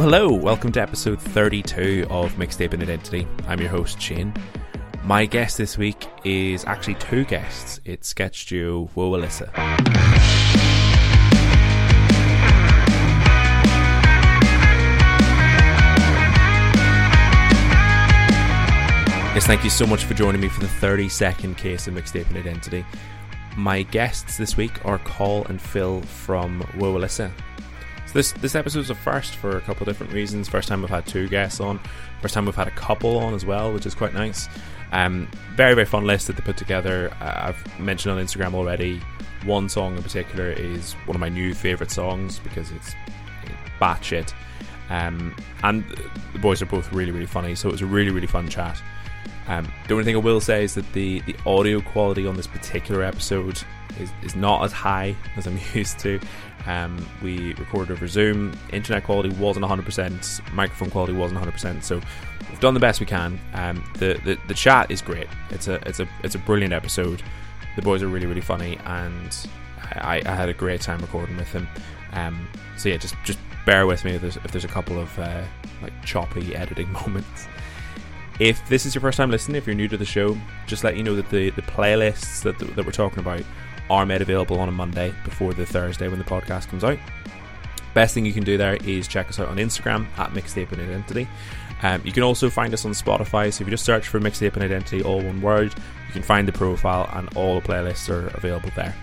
Hello. Welcome to episode 32 of Mixtaping Identity. I'm your host, Shane. My guest this week is actually two guests. It's sketch duo Woah Alyssa. Yes, thank you so much for joining me for the 32nd case of Mixtaping Identity. My guests this week are Col and Fil from Woah Alyssa. So this this episode's a first for a couple of different reasons. First time we've had two guests on. First time we've had a couple on as well, which is quite nice. Um, very very fun list that they put together. Uh, I've mentioned on Instagram already. One song in particular is one of my new favorite songs because it's batshit. Um, and the boys are both really really funny, so it was a really really fun chat. Um, the only thing I will say is that the, the audio quality on this particular episode is, is not as high as I'm used to. Um, we recorded over Zoom. Internet quality wasn't 100%. Microphone quality wasn't 100%. So we've done the best we can. Um, the, the the chat is great. It's a it's a it's a brilliant episode. The boys are really really funny, and I, I had a great time recording with them. Um, so yeah, just just bear with me if there's, if there's a couple of uh, like choppy editing moments. If this is your first time listening, if you're new to the show, just let you know that the, the playlists that, that we're talking about are made available on a Monday before the Thursday when the podcast comes out. Best thing you can do there is check us out on Instagram at Mixtaping Identity. Um, you can also find us on Spotify, so if you just search for Mixtaping Identity, all one word, you can find the profile and all the playlists are available there.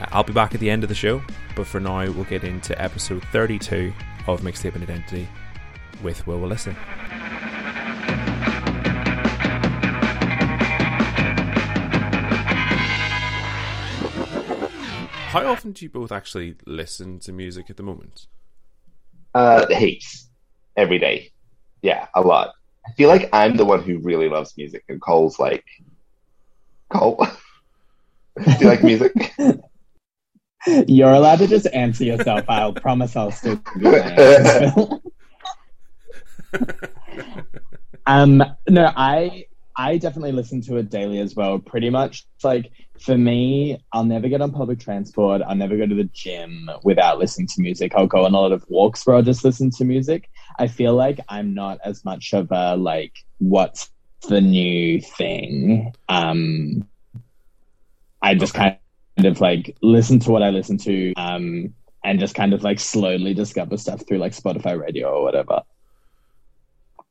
Uh, I'll be back at the end of the show, but for now, we'll get into episode 32 of Mixtaping Identity with Woah Alyssa. How often do you both actually listen to music at the moment? Uh, heaps. Every day. Yeah, a lot. I feel like I'm the one who really loves music, and Col's like, Col, do you like music? You're allowed to just answer yourself. I'll promise I'll still do um, no, I I definitely listen to it daily as well. Pretty much like for me, I'll never get on public transport. I'll never go to the gym without listening to music. I'll go on a lot of walks where I'll just listen to music. I feel like I'm not as much of a like what's the new thing. Um, I just kind of like listen to what I listen to, um, and just kind of like slowly discover stuff through like Spotify radio or whatever.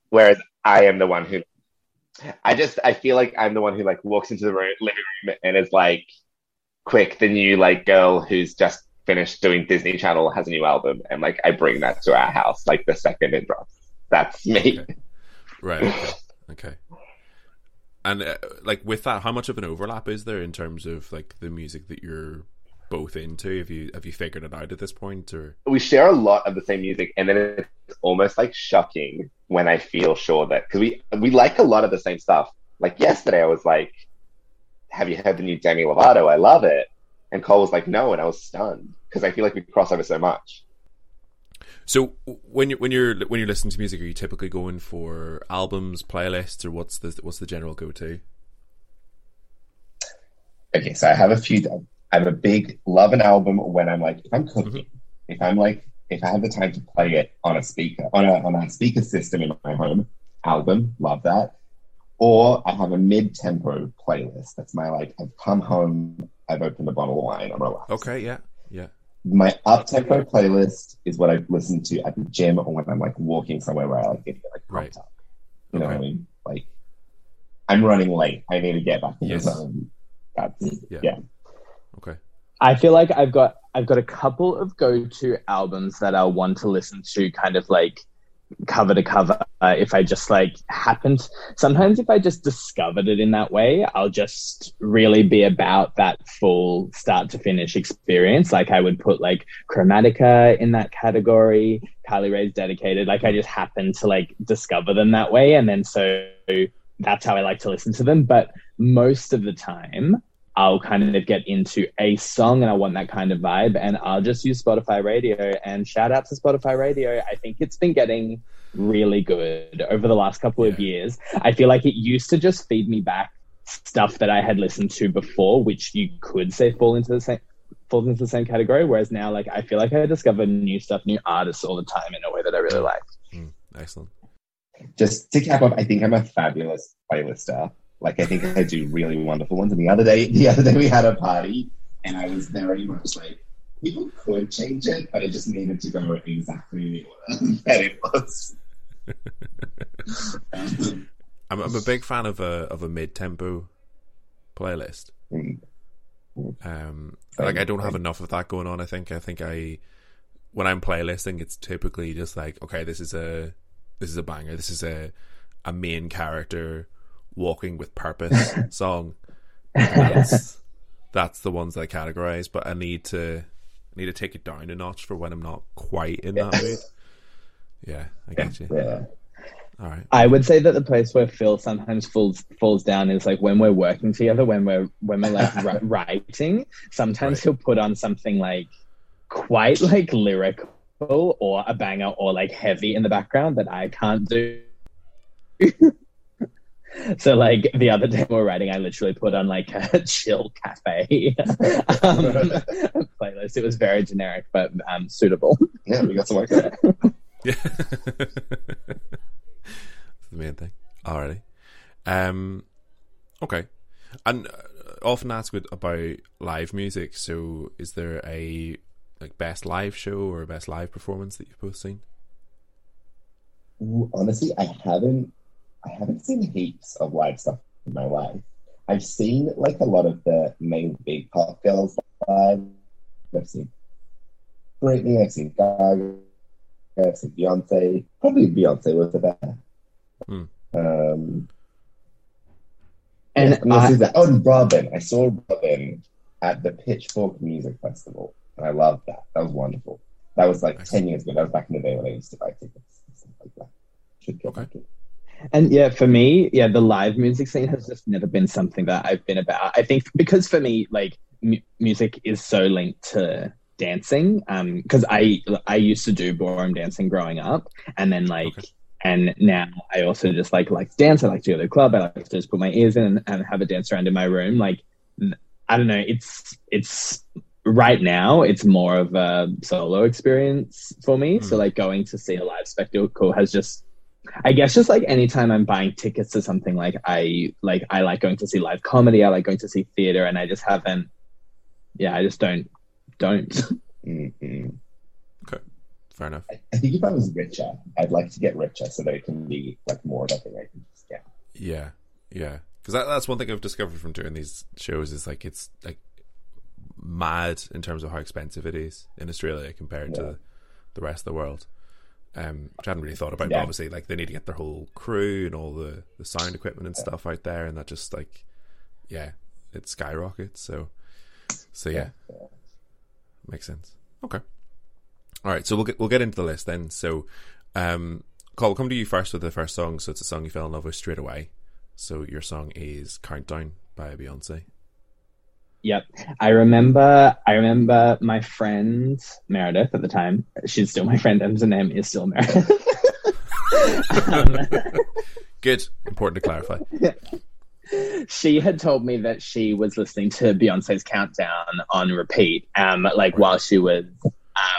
Whereas I am the one who, I just, I feel like I'm the one who like walks into the room, living room and is like, quick, the new like girl who's just finished doing Disney Channel has a new album, and like I bring that to our house like the second it drops. That's me. Okay. Right. Okay. okay. And uh, like with that, how much of an overlap is there in terms of like the music that you're both into? Have you have you figured it out at this point, or we share a lot of the same music, and then it's almost like shocking when I feel sure that because we we like a lot of the same stuff. Like yesterday, I was like, "Have you heard the new Demi Lovato? I love it." And Col was like, "No," and I was stunned because I feel like we cross over so much. So when you when you're when you're listening to music, are you typically going for albums, playlists, or what's the what's the general go to? Okay, so I have a few. I'm a big love an album when I'm like if I'm cooking, mm-hmm. if I'm like if I have the time to play it on a speaker on a on a speaker system in my home. Album, love that. Or I have a mid tempo playlist. That's my like I've come home, I've opened a bottle of wine, I'm relaxed. Okay, yeah, yeah my up tempo playlist is what I listen to at the gym or when I'm like walking somewhere where I like get like right. up. You know what I mean? Like I'm running late. I need to get back in yes. the zone. That's yeah. yeah. Okay. I feel like I've got I've got a couple of go to albums that I'll want to listen to kind of like cover to cover uh, if I just like happened. Sometimes if I just discovered it in that way, I'll just really be about that full start to finish experience. Like I would put like Chromatica in that category, Carly Rae's Dedicated. Like I just happen to like discover them that way, and then so that's how I like to listen to them. But most of the time, I'll kind of get into a song and I want that kind of vibe. And I'll just use Spotify radio and shout out to Spotify radio. I think it's been getting really good over the last couple yeah. of years. I feel like it used to just feed me back stuff that I had listened to before, which you could say fall into the same falls into the same category. Whereas now, like I feel like I discover new stuff, new artists all the time in a way that I really like. Mm, excellent. Just to cap off, I think I'm a fabulous playlister. Like I think I do really wonderful ones. And the other day, the other day we had a party, and I was very much like, people could change it, but it just needed to go exactly the order that it was. um, I'm, I'm a big fan of a of a mid tempo playlist. mm, Um, like I don't have enough of that going on. I think I think I when I'm playlisting, it's typically just like okay, this is a this is a banger. This is a a main character walking with purpose song. That's that's the ones that I categorize. But I need to I need to take it down a notch for when I'm not quite in that mood. Yeah, I get you. yeah. All right. I would say that the place where Fil sometimes falls falls down is like when we're working together, when we're when we're like ri- writing. Sometimes Right. he'll put on something like quite like lyrical or a banger or like heavy in the background that I can't do. so like the other day we were writing, I literally put on like a chill cafe um, playlist. It was very generic but um, suitable. Yeah, we got some work done. Yeah. That's the main thing. Alrighty. Um, okay. And uh, often asked with, about live music. So, is there a like best live show or a best live performance that you've both seen? Ooh, Honestly, I haven't I haven't seen heaps of live stuff in my life. I've seen like a lot of the main big pop girls live. I've seen Britney, I've seen Gaga, I've seen Beyonce. Probably Beyonce was the best. Hmm. Um, And yeah, I- this is that. Oh, and Robyn. I saw Robyn at the Pitchfork Music Festival, and I loved that. That was wonderful. That was like Nice. ten years ago. That was back in the day when I used to buy tickets and stuff like that. Should get Okay. back in. And yeah, for me, yeah, the live music scene has just never been something that I've been about. I think because for me, like mu- music is so linked to dancing. Um, because I I used to do ballroom dancing growing up, and then like. Okay. And now I also just like like to dance. I like to go to the club. I like to just put my ears in and, and have a dance around in my room. Like I don't know. It's it's right now. It's more of a solo experience for me. So Mm. like going to see a live spectacle has just I guess just like anytime I'm buying tickets to something, like I like I like going to see live comedy. I like going to see theater, and I just haven't. Yeah, I just don't don't. Mm-mm. Fair enough. I, I think if I was richer, I'd like to get richer so that it can be like more of a thing I can just get. Yeah, yeah. Because that, that's one thing I've discovered from doing these shows is like it's like mad in terms of how expensive it is in Australia compared Yeah. to the rest of the world. Um, which I hadn't really thought about. But obviously, like they need to get their whole crew and all the the sound equipment and stuff out there, and that just like, yeah, it skyrockets. So, so yeah, Yeah. makes sense. Okay, all right. So we'll get we'll get into the list then. So, um, Col, we'll come to you first with the first song. So it's a song you fell in love with straight away. So your song is "Countdown" by Beyonce. Yep, I remember. I remember my friend Meredith at the time. She's still my friend, and her name is still Meredith. um, Good, important to clarify. she had told me that she was listening to Beyonce's Countdown on repeat, um, like while she was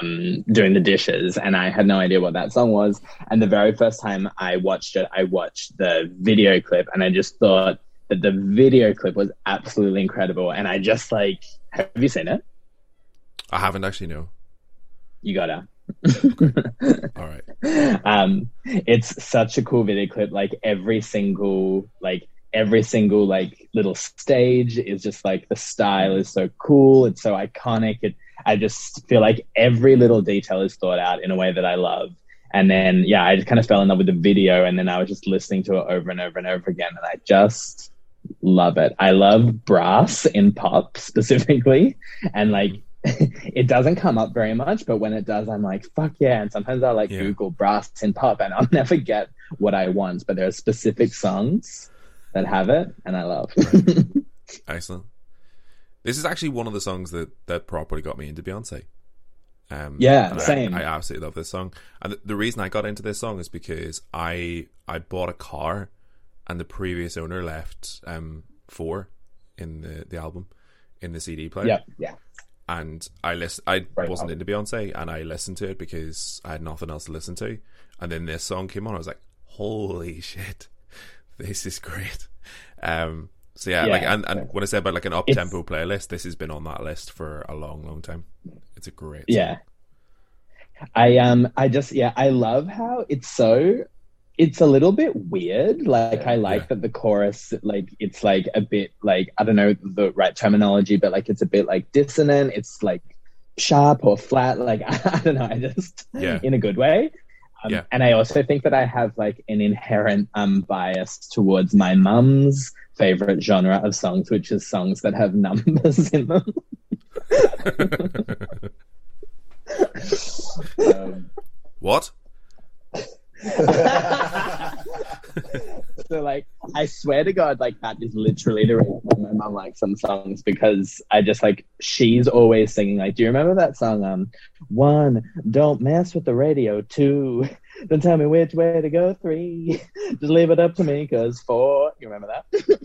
um, doing the dishes, and I had no idea what that song was. And the very first time I watched it, I watched the video clip, and I just thought that the video clip was absolutely incredible. And I just like, have you seen it? I haven't actually no. You gotta. All right. um it's such a cool video clip like every single like every single like little stage is just like the style is so cool it's so iconic it i just feel like every little detail is thought out in a way that i love and then yeah i just kind of fell in love with the video and then i was just listening to it over and over and over again and i just love it i love brass in pop specifically and like it doesn't come up very much, but when it does, I'm like, fuck yeah. And sometimes I like Yeah. Google brass in pop and I'll never get what I want, but there are specific songs that have it and I love. Excellent. This is actually one of the songs that that properly got me into Beyonce. Um, Yeah, and I- same. I, absolutely love this song, and the, the reason I got into this song is because I I bought a car, and the previous owner left um four in the the album in the CD player. yeah. Yeah. and I list I Right, wasn't um, into Beyonce, and I listened to it because I had nothing else to listen to, and then this song came on. I was like, "Holy shit, this is great!" Um, so yeah, Yeah, like and, and when I said about like an up tempo playlist, this has been on that list for a long, long time. It's a great, song. Yeah. I um I just yeah, I love how it's so it's a little bit weird. Like I like Yeah. that the chorus like it's like a bit like I don't know the right terminology, but like it's a bit like dissonant, it's like sharp or flat, like I don't know, I just Yeah. in a good way. Um, Yeah. And I also think that I have like an inherent um, bias towards my mum's favorite genre of songs, which is songs that have numbers in them. Um, what? so like I swear to God, like that is literally the reason my mum likes some songs because I just like she's always singing like, do you remember that song? Um, one, don't mess with the radio. Two, don't tell me which way to go. Three, just leave it up to me. Cause four, you remember that?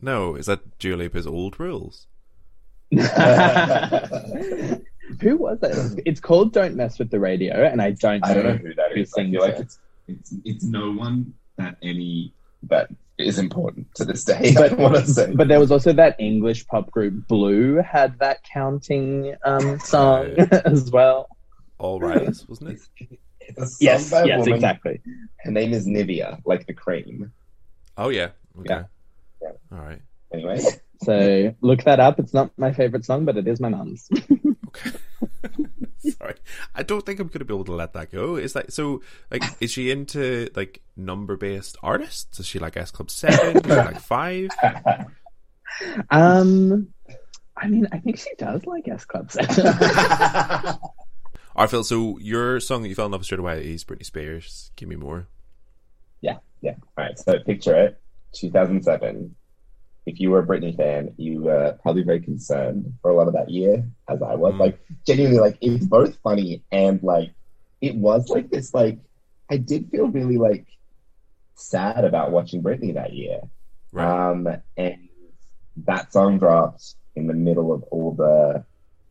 No, is that Lipa's old rules? Who was it? It's called "Don't Mess with the Radio," and I don't. I don't know who that who is. I feel like it. it's, it's it's no one that any that is important to this day. I want to say, But there was also that English pop group Blue had that counting um, song as well. All rise, wasn't it? it's a Yes, yes, woman. exactly. Her name is Nivea, like the cream. Oh yeah. Okay. Yeah. Yeah. All right. Anyway, So look that up. It's not my favorite song, but it is my mum's. Okay. Sorry, I don't think I'm going to be able to let that go. Is that so? Like, is she into like number-based artists? Is she like S Club Seven? Is she like five? Um, I mean, I think she does like S Club Seven. All right, Fil so. Your song that you fell in love with straight away is Britney Spears. Give me more. yeah, yeah. All right, so picture it, 2007. If you were a Britney fan, you were probably very concerned for a lot of that year, as I was. Mm. Like, genuinely, like it's both funny and like it was like this. Like, I did feel really like sad about watching Britney that year. Right. Um, and that song dropped in the middle of all the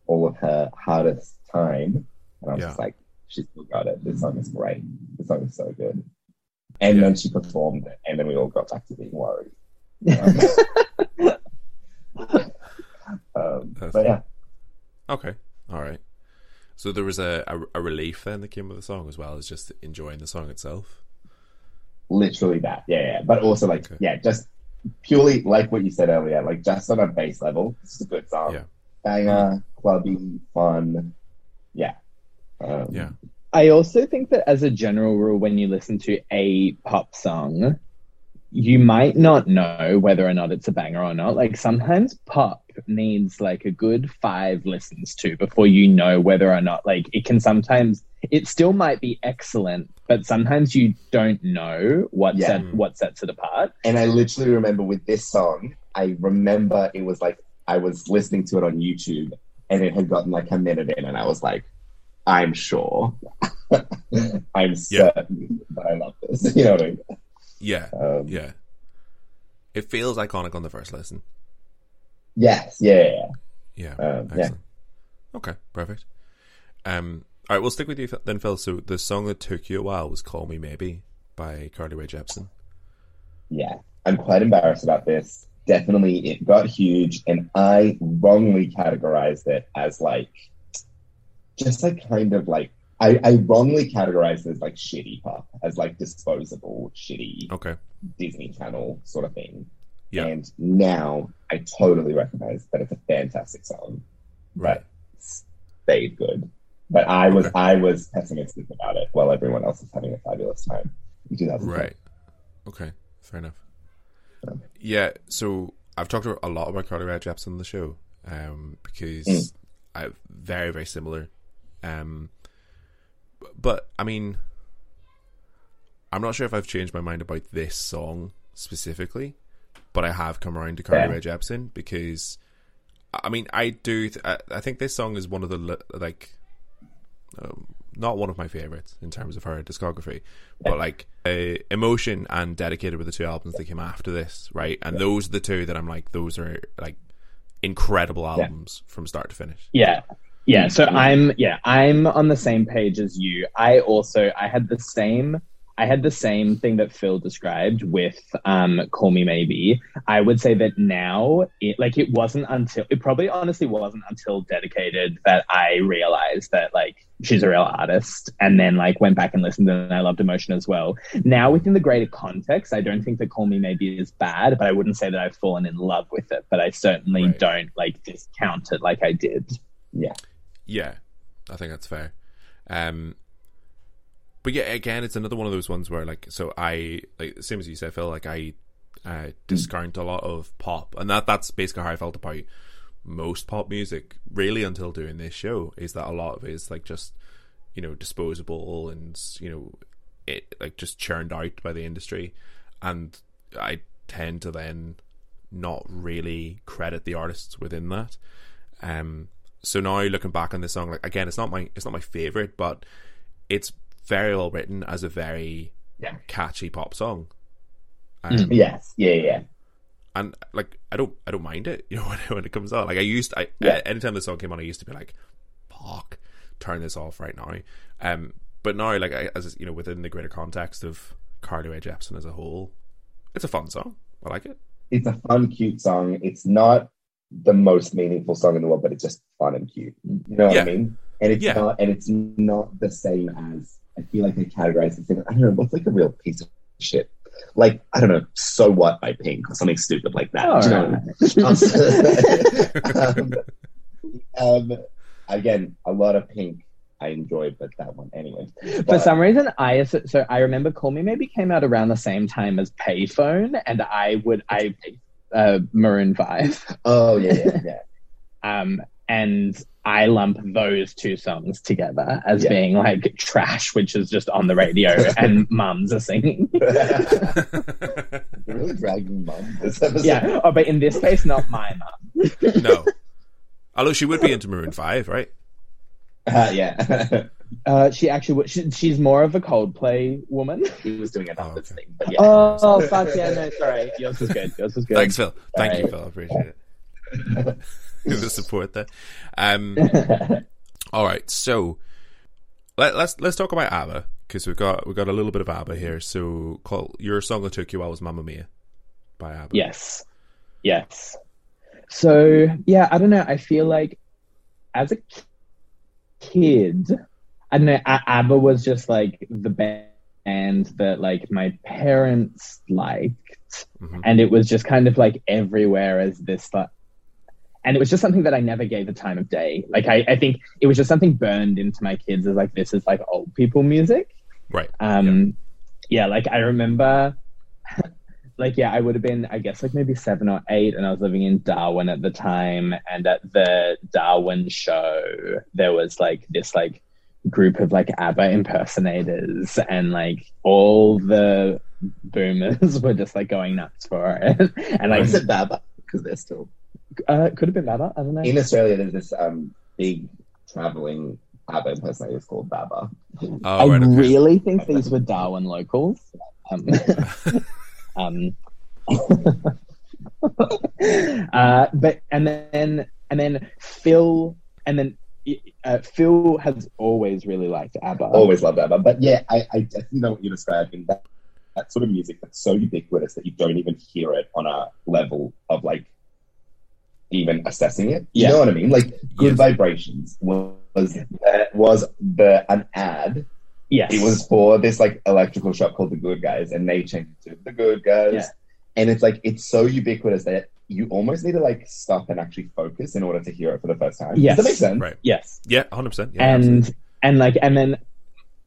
all of her hardest time, and I was Yeah. just like, she still got it. This song is great. This song is so good. And Yeah. then she performed it, and then we all got back to being worried. Um, That's- but yeah, Okay. All right. So there was a, a a relief then that came with the song as well as just enjoying the song itself. literally that. Yeah, yeah. But also like, Okay. yeah, just purely like what you said earlier, like just on a base level, it's a good song. Yeah. Banger, clubby, fun. Yeah. Um, Yeah. I also think that as a general rule, when you listen to a pop song, you might not know whether or not it's a banger or not. Like sometimes pop needs like a good five listens to before you know whether or not like it can sometimes it still might be excellent, but sometimes you don't know what Yeah. set what sets it apart. And I literally remember with this song, I remember it was like I was listening to it on YouTube and it had gotten like a minute in and I was like, I'm sure. I'm Yeah. certain that I love this. You know what I mean? Yeah. Um, Yeah. It feels iconic on the first listen. Yes, yeah, Yeah. yeah. Um, yeah. Okay, perfect. Um, all right, we'll stick with you then, Fil. So the song that took you a while was "Call Me Maybe" by Carly Rae Jepsen. Yeah. I'm quite embarrassed about this. Definitely it got huge and I wrongly categorized it as like just like kind of like I, I wrongly categorized it as like shitty pop, as like disposable, shitty Okay. Disney Channel sort of thing. Yeah. And now I totally recognize that it's a fantastic song. Right. Stayed good. But I was Okay. I was pessimistic about it while everyone else is having a fabulous time. in 2010. Right. Okay. Fair enough. Yeah. So I've talked a lot about Carly Rae Jepsen on the show um, because Mm. I very very similar. Um, but I mean, I'm not sure if I've changed my mind about this song specifically, but I have come around to Carly Yeah. Rae Jepsen because I mean I do th- I, I think this song is one of the like um, not one of my favorites in terms of her discography, but like uh, Emotion and Dedicated were the two albums that came after this, right? And those are the two that I'm like, those are like incredible albums yeah. from start to finish. Yeah. Yeah, so I'm yeah, I'm on the same page as you. I also I had the same I had the same thing that Fil described with um, "Call Me Maybe." I would say that now, it, like, it wasn't until it probably honestly wasn't until "Dedicated" that I realized that like she's a real artist, and then like went back and listened, and I loved "Emotion" as well. Now, within the greater context, I don't think that "Call Me Maybe" is bad, but I wouldn't say that I've fallen in love with it. But I certainly right. don't like discount it like I did. Yeah, yeah, I think that's fair. Um, but yeah, again, it's another one of those ones where like, so I like same as you said, Fil. Like I uh, discount a lot of pop, and that that's basically how I felt about most pop music. Really, until doing this show, is that a lot of it is like just you know disposable and you know it like just churned out by the industry, and I tend to then not really credit the artists within that. Um, so now looking back on this song, like again, it's not my it's not my favorite, but it's very well written as a very yeah. catchy pop song. Um, mm. Yes, yeah, yeah. And like, I don't, I don't mind it. You know, when, when it comes out, like I used, I yeah. anytime the song came on, I used to be like, "Fuck, turn this off right now." Um, but now, like, I, as you know, within the greater context of Carly Rae Jepsen as a whole, it's a fun song. I like it. It's a fun, cute song. It's not the most meaningful song in the world, but it's just fun and cute. You know what yeah. I mean? And it's yeah. not, and it's not the same as I feel like they categorize it. I don't know what's like a real piece of shit. Like I don't know, so what by Pink or something stupid like that. You know? um, um, again, a lot of Pink I enjoyed, but that one anyway. But, For some reason, I so I remember Call Me Maybe came out around the same time as Payphone, and I would I uh, Maroon Five. Oh yeah, yeah, yeah. um, and I lump those two songs together as yeah. being like trash, which is just on the radio and mums are singing. really dragging mum this episode. Yeah, oh, but in this case, not my mum. no. Although she would be into Maroon 5, right? Uh, yeah. Uh, she actually she, she's more of a Coldplay woman. He was doing another oh, okay. thing, but yeah. Oh, oh fuck yeah! No, sorry. Yours was good. Yours was good. Thanks, Fil. Thank right. you, Fil. I appreciate it. the support there. Um, all right, so let, us let's, let's talk about ABBA because we've got we've got a little bit of ABBA here. So, Col your song that took you out was "Mamma Mia" by ABBA. Yes, yes. So yeah, I don't know. I feel like as a kid, I don't know. ABBA was just like the band that like my parents liked, mm-hmm. and it was just kind of like everywhere as this like and it was just something that I never gave the time of day. Like I, I think it was just something burned into my kids as like this is like old people music. Right. Um yeah, yeah like I remember like yeah, I would have been I guess like maybe seven or eight and I was living in Darwin at the time and at the Darwin show there was like this like group of like ABBA impersonators and like all the boomers were just like going nuts for it. and like, it BABA? Because they're still uh, could have been Baba. I don't know. In Australia, there's this um, big traveling ABBA impersonator called Baba. Oh, I right, okay. really think these were Darwin locals. Um, um, uh, but and then and then Fil and then uh, Fil has always really liked ABBA. Always loved ABBA, but yeah, I, I definitely know what you're describing. That that sort of music that's so ubiquitous that you don't even hear it on a level of like even assessing it. You yeah. know what I mean? Like Good yes. Vibrations was uh, was the an ad. Yes. It was for this like electrical shop called The Good Guys, and they changed it to The Good Guys. Yeah. And it's like it's so ubiquitous that you almost need to like stop and actually focus in order to hear it for the first time. Yes. Does that make sense? Right. Yes. Yeah, hundred percent. Yeah, and absolutely. and like and then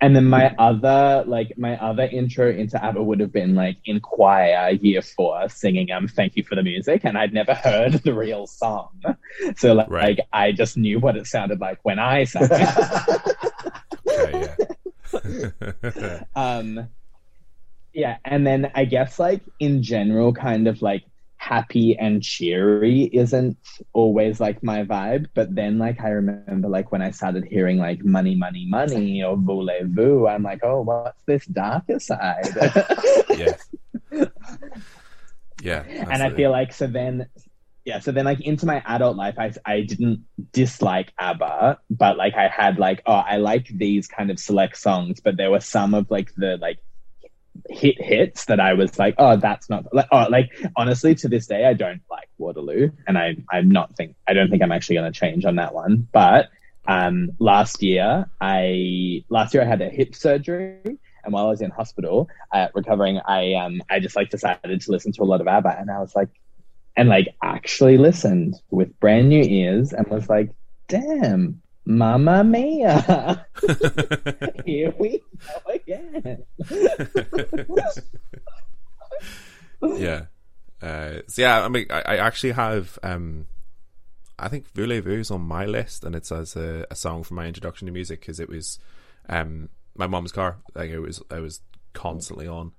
and then my other like my other intro into ABBA would have been like in choir year four singing um thank you for the music and I'd never heard the real song. So like, right. like I just knew what it sounded like when I sang it. yeah. um yeah, and then I guess like in general kind of like happy and cheery isn't always like my vibe. But then like I remember like when I started hearing like money, money, money or voulez-vous, I'm like, oh, what's this darker side? yeah. Yeah. And I feel like so then yeah, so then like into my adult life, I I didn't dislike ABBA, but like I had like oh I like these kind of select songs, but there were some of like the like hit hits that I was like oh that's not like oh like honestly to this day I don't like Waterloo, and I I'm not think I don't think I'm actually going to change on that one, but um last year I last year I had a hip surgery. And while I was in hospital uh, recovering, I um I just like decided to listen to a lot of ABBA, and I was like, and like actually listened with brand new ears and was like, damn, Mamma Mia. Here we go again. yeah. Uh, so yeah, I mean, I, I actually have, um, I think Voulez-Vous is on my list, and it's as a, a song for my introduction to music because it was um, my mom's car. Like it was, I was constantly on.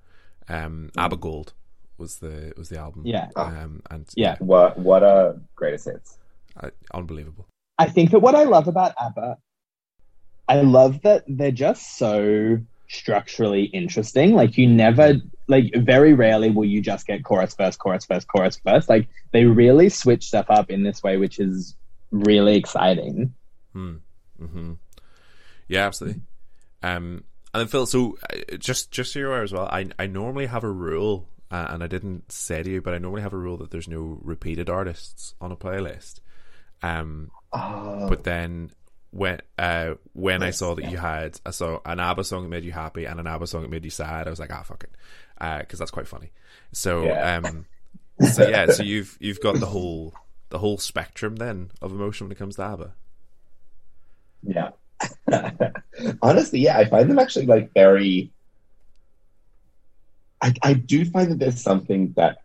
Um, ABBA Gold was the was the album. Yeah. Um, and Yeah. What what a greatest hits. uh, unbelievable. I think that what I love about ABBA, I love that they're just so structurally interesting. Like you never, like very rarely will you just get chorus verse, chorus verse, chorus verse. Like they really switch stuff up in this way, which is really exciting. Hmm. Mm-hmm. Yeah, absolutely. Um, and then Fil, so uh, just just so you're aware as well, I I normally have a rule, uh, and I didn't say to you, but I normally have a rule that there's no repeated artists on a playlist. Um, Oh, but then when uh when I saw that yeah. you had so an ABBA song that made you happy and an ABBA song that made you sad, I was like, ah, fuck it, because that's quite funny. So Yeah. um, so yeah, so you've you've got the whole the whole spectrum then of emotion when it comes to ABBA. yeah. Honestly, yeah, I find them actually like very. I, I do find that there's something that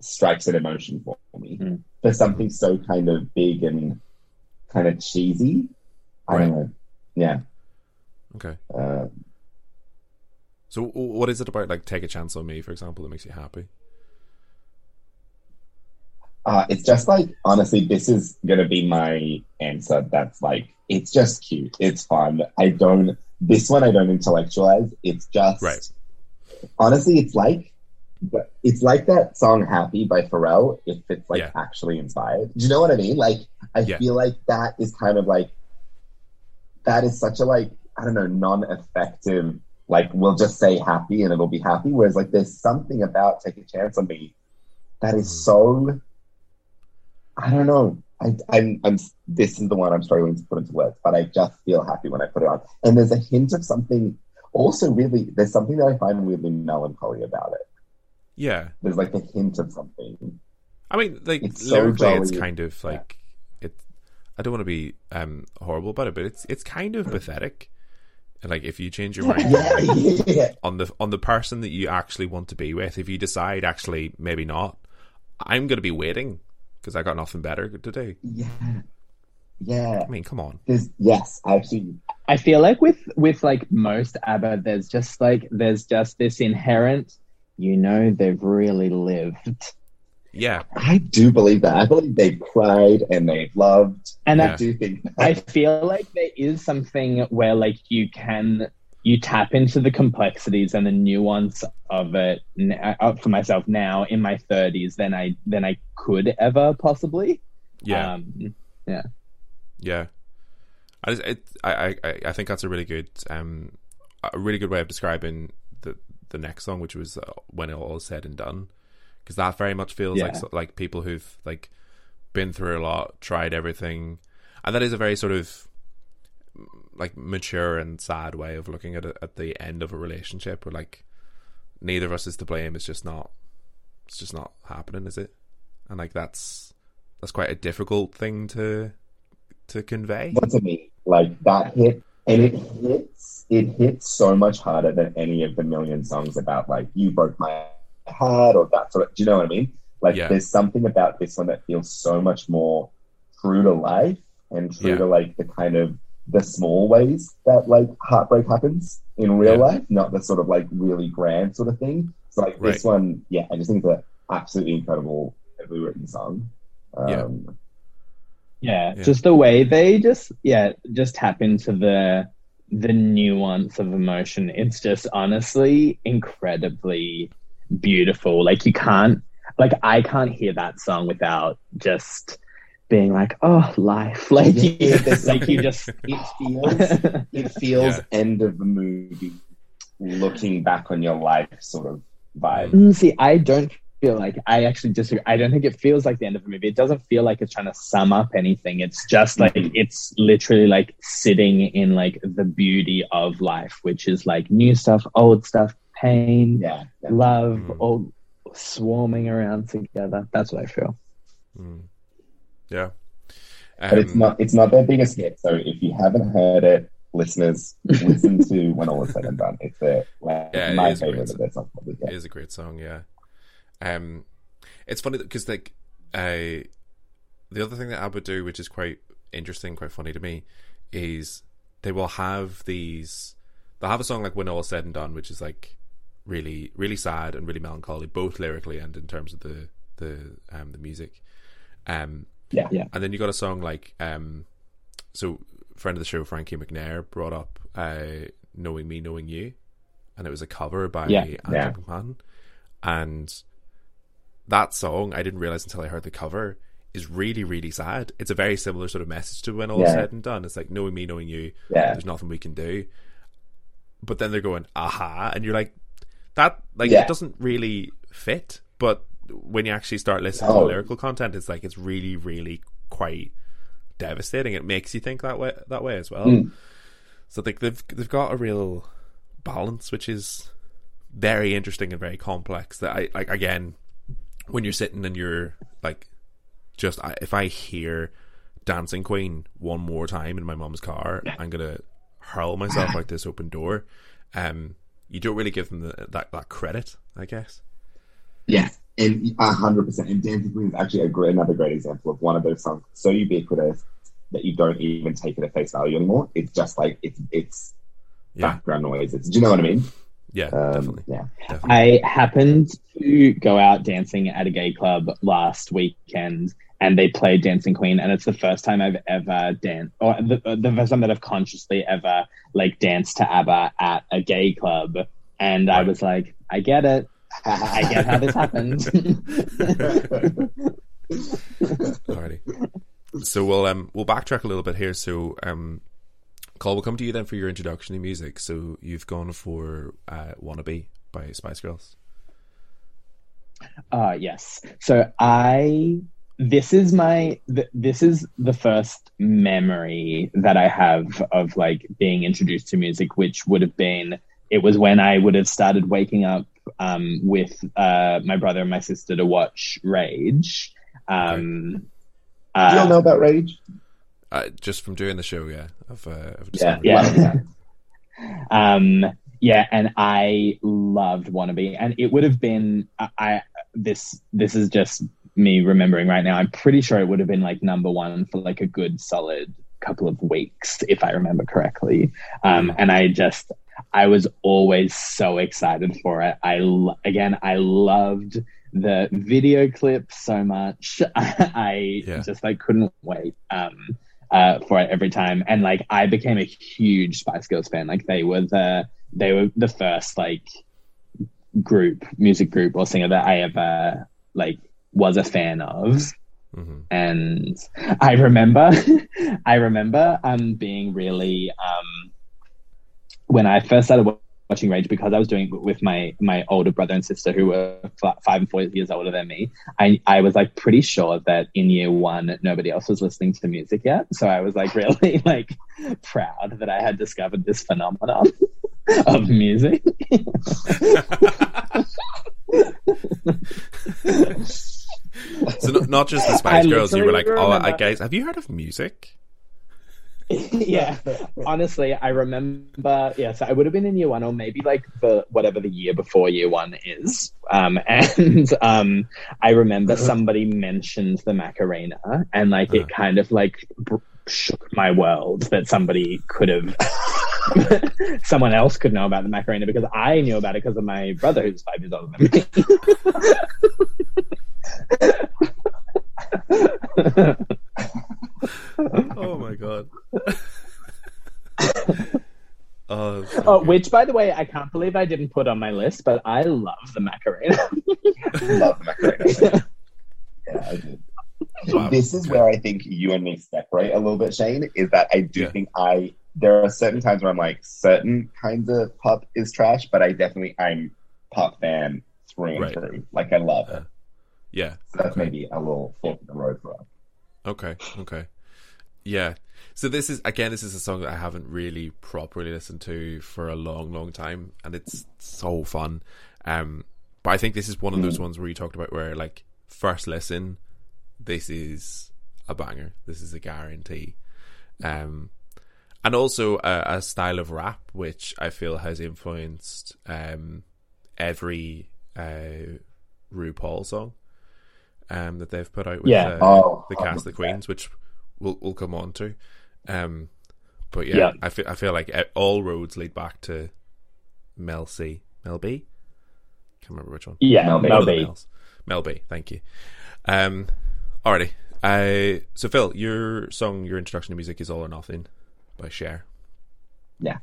strikes an emotion for me. Mm. For something so kind of big and kind of cheesy. I don't know. Yeah. Okay. Uh, So what is it about like Take a Chance on Me, for example, that makes you happy? Uh, it's just like honestly, this is gonna be my answer. That's like it's just cute. It's fun. I don't. This one I don't intellectualize. It's just Right. honestly, it's like but it's like that song "Happy" by Pharrell. If it's like Yeah. actually inspired, do you know what I mean? Like I Yeah. feel like that is kind of like that is such a like I don't know non-effective. Like we'll just say happy and it'll be happy. Whereas like there's something about "Take a Chance on Me" that is Mhm. so I don't know. I, I'm, I'm. This is the one I'm struggling to put into words, but I just feel happy when I put it on. And there's a hint of something. Also, really, there's something that I find weirdly melancholy about it. Yeah, There's like a hint of something. I mean, like It's so it's kind of like it. I don't want to be um horrible about it, but it's it's kind of pathetic. And Like if you change your mind Yeah, yeah, on the on the person that you actually want to be with, if you decide actually maybe not, I'm going to be waiting because I got nothing better to do. yeah, yeah. I mean, come on. There's yes, actually, I feel like with with like most ABBA, there's just like there's just this inherent, you know, they've really lived, Yeah, I do believe that. I believe they've cried and they've loved. and Yeah. I do think that. I feel like there is something where like you can you tap into the complexities and the nuance of it uh, for myself now in my 30s than I than I could ever possibly. yeah. Um, yeah. Yeah, I, just- it, I, I, I think that's a really good, um, a really good way of describing the next song, which was uh, when it all is said and done, because that very much feels like Yeah. so- like people who've like been through a lot, tried everything, and that is a very sort of like mature and sad way of looking at it at the end of a relationship, where like neither of us is to blame. It's just not, it's just not happening, is it? And like that's that's quite a difficult thing to to convey. But to me, like that hit, and it hits, it hits so much harder than any of the million songs about like you broke my heart or that sort of. Do you know what I mean? Like Yeah. there's something about this one that feels so much more true to life and true Yeah. to like the kind of the small ways that like heartbreak happens in real Yeah. life, not the sort of like really grand sort of thing. So like this one, yeah, I just think it's an absolutely incredible, written song. Yeah. Um, yeah, Yeah. just the way they just yeah just tap into the the nuance of emotion. It's just honestly incredibly beautiful. Like you can't. like I can't hear that song without just being like, oh, life. Like, Yeah, you, like you just. It feels it feels Yeah. end of the movie, looking back on your life sort of vibe. Mm, See, I don't feel like I actually disagree. I don't think it feels like the end of the movie. It doesn't feel like it's trying to sum up anything. It's just like Mhm. it's literally like sitting in like the beauty of life, which is like new stuff, old stuff, pain, Yeah, love, Mm. all swarming around together. That's what I feel. Mm. Yeah. but it's Um, not it's not their biggest hit. So if you haven't heard it, listeners, listen to when all is said and done. It's their like, Yeah, it my a favorite of their songs. Yeah. is a great song, yeah. Um, it's funny because like, uh, the other thing that ABBA would do, which is quite interesting, quite funny to me, is they will have these. They'll have a song like "When All Said and Done," which is like really, really sad and really melancholy, both lyrically and in terms of the the um the music. Um, Yeah. Yeah. and then you got a song like um, so friend of the show Frankie McNair brought up uh, "Knowing Me, Knowing You," and it was a cover by Yeah. Andrew Yeah. McMahon, and that song I didn't realize until I heard the cover is really really sad. It's a very similar sort of message to when all is Yeah. said and done. It's like knowing me, knowing you. Yeah. There's nothing we can do. But then they're going aha, and you're like that. Like Yeah. it doesn't really fit. But when you actually start listening to the lyrical content, it's like it's really really quite devastating. It makes you think that way that way as well. Mm. So like they've they've got a real balance, which is very interesting and very complex. That I like again when you're sitting and you're like just I, if I hear Dancing Queen one more time in my mom's car, I'm gonna hurl myself out this open door. Um, you don't really give them the, that that credit, I guess. Yeah, and a hundred percent. And Dancing Queen is actually a great, another great example of one of those songs so ubiquitous that you don't even take it at face value anymore. It's just like it's it's Yeah, background noise. It's, do you know what I mean? Yeah, Um, definitely, Yeah. definitely. I happened to go out dancing at a gay club last weekend and they played Dancing Queen and it's the first time I've ever danced or the, the first time that I've consciously ever like danced to ABBA at a gay club and I was like I get it I get how this happened Alrighty. So we'll um we'll backtrack a little bit here. So um, Col, we'll come to you then for your introduction to music. So you've gone for uh, "Wannabe" by Spice Girls. Uh yes. So I this is my th- this is the first memory that I have of like being introduced to music which would have been it was when I would have started waking up um with uh my brother and my sister to watch Rage. Um Do you all know about Rage? Uh, just from doing the show, yeah, I've uh, I've Yeah. Yeah. um yeah and i loved wannabe and it would have been I, I this this is just me remembering right now i'm pretty sure it would have been like number one for like a good solid couple of weeks if i remember correctly um and i just i was always so excited for it i again i loved the video clip so much i Yeah. just like couldn't wait um uh, for it every time. And like I became a huge Spice Girls fan. Like they were the they were the first like group, music group or singer that I ever like was a fan of. Mm-hmm. And I remember I remember um being really um when I first started watching Rage because I was doing it with my my older brother and sister who were five and four years older than me. I I was like pretty sure that in year one nobody else was listening to the music yet, so I was like really like proud that I had discovered this phenomenon of music. So not, not just the Spice I Girls, you were like, oh, I, remember- guys, have you heard of music? yeah. Honestly i remember yeah so i would have been in year one or maybe like the whatever the year before year one is. Um and um i remember somebody mentioned the macarena and like it kind of like shook my world that somebody could have someone else could know about the macarena because i knew about it because of my brother who's five years older than me Oh my god. oh, so Oh, which, by the way, I can't believe I didn't put on my list, but I love the Macarena. love the Macarena. yeah, I do. Wow. This is where I think you and me separate a little bit, Shane. Is that I do Yeah. think I there are certain times where I'm like certain kinds of pop is trash, but I definitely I'm pop fan through and Right. through. Like I love it. Uh, yeah. So that's okay. maybe a little fork in the road for us. Okay. Okay. Yeah. So this is again, this is a song that I haven't really properly listened to for a long, long time, and it's so fun. Um, but I think this is one of those ones where you talked about where like first listen, this is a banger. This is a guarantee. Um, and also a, a style of rap which I feel has influenced um every uh RuPaul song um that they've put out with Yeah. uh, Oh, the cast of 100%. queens which we'll we'll come on to um but yeah, Yeah. I feel I feel like e- all roads lead back to Mel C Mel B can't remember which one Yeah, Mel B. Mel one B. Mel B thank you um alrighty uh so Fil your song your introduction to music is all or nothing by Cher Yeah,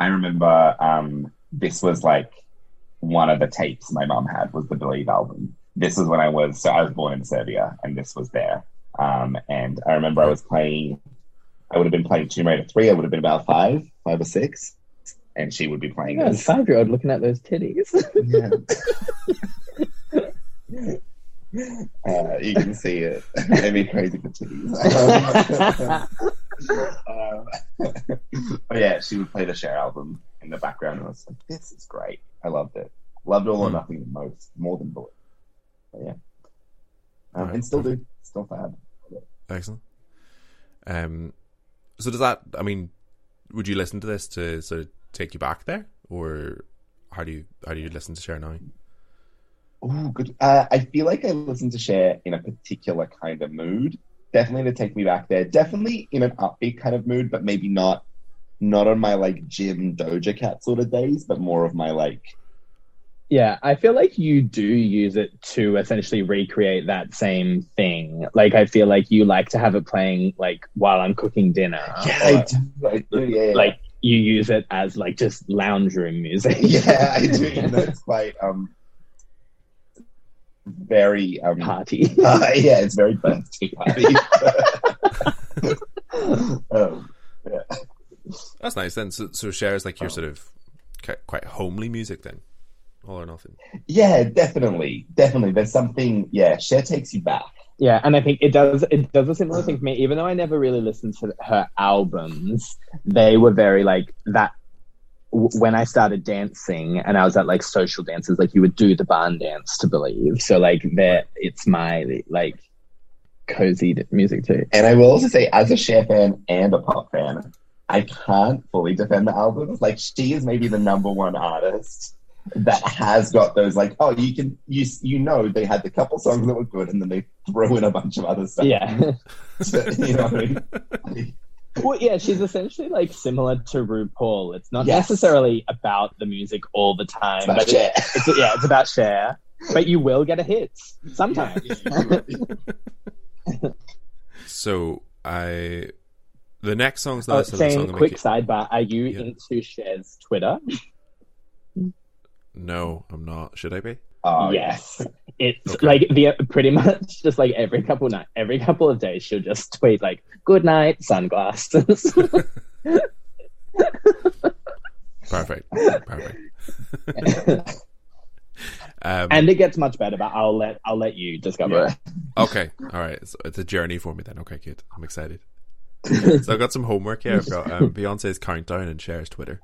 I remember um, this was like one of the tapes my mum had was the Believe album. This was when I was so I was born in Serbia, and this was there. Um, and I remember I was playing. I would have been playing Tomb Raider three. I would have been about five, five or six, and she would be playing Yeah, this. five year old looking at those titties. Yeah. uh, you can see it. Made me crazy for titties. Um, but yeah, she would play the Cher album in the background, and I was like, "This is great. I loved it. Loved All or Hmm. Nothing the most, more than Bullet." But yeah, um, Right, and still do, still fab. Excellent. Um, so does that? I mean, would you listen to this to sort of take you back there, or how do you how do you listen to Cher now? Oh, good. Uh, I feel like I listen to Cher in a particular kind of mood. Definitely to take me back there. Definitely in an upbeat kind of mood, but maybe not not on my like gym Doja Cat sort of days, but more of my like Yeah, I feel like you do use it to essentially recreate that same thing. Like I feel like you like to have it playing like while I'm cooking dinner. yeah, or, I do, I do, yeah, yeah. like you use it as like just lounge room music. yeah, I do. You know, it's quite um very um Party. uh, yeah, it's very birthday party. um, That's nice then. So, so Cher is like your sort of quite homely music then, all or nothing. yeah, definitely, definitely. There's something. Yeah, Cher takes you back. Yeah, and I think it does it does a similar thing for me. Even though I never really listened to her albums, they were very like that. When I started dancing and I was at like social dances, like you would do the barn dance to believe. So like that, it's my like cozy music too. And I will also say, as a Cher fan and a pop fan, I can't fully defend the albums. Like, she is maybe the number one artist that has got those. Like, oh, you can you you know they had the couple songs that were good, and then they throw in a bunch of other stuff. Yeah. you know what I mean? well, yeah, she's essentially like similar to RuPaul. It's not Yes. necessarily about the music all the time, It's about but Cher. it's, yeah, it's about Cher. But you will get a hit sometimes. So I, the next song's oh, the Oh, list song saying quick make sidebar: Are you Yeah. into Cher's Twitter? you- No, I'm not. Should I be? Oh, yes, it's Okay. like the pretty much just like every couple night, every couple of days, she'll just tweet like "Good night, sunglasses." Perfect. Perfect. um, and it gets much better, but I'll let I'll let you discover Yeah. okay, all right. So it's a journey for me then. Okay, good. I'm excited. so I've got some homework here. I've got um, Beyonce's countdown and Cher's Twitter.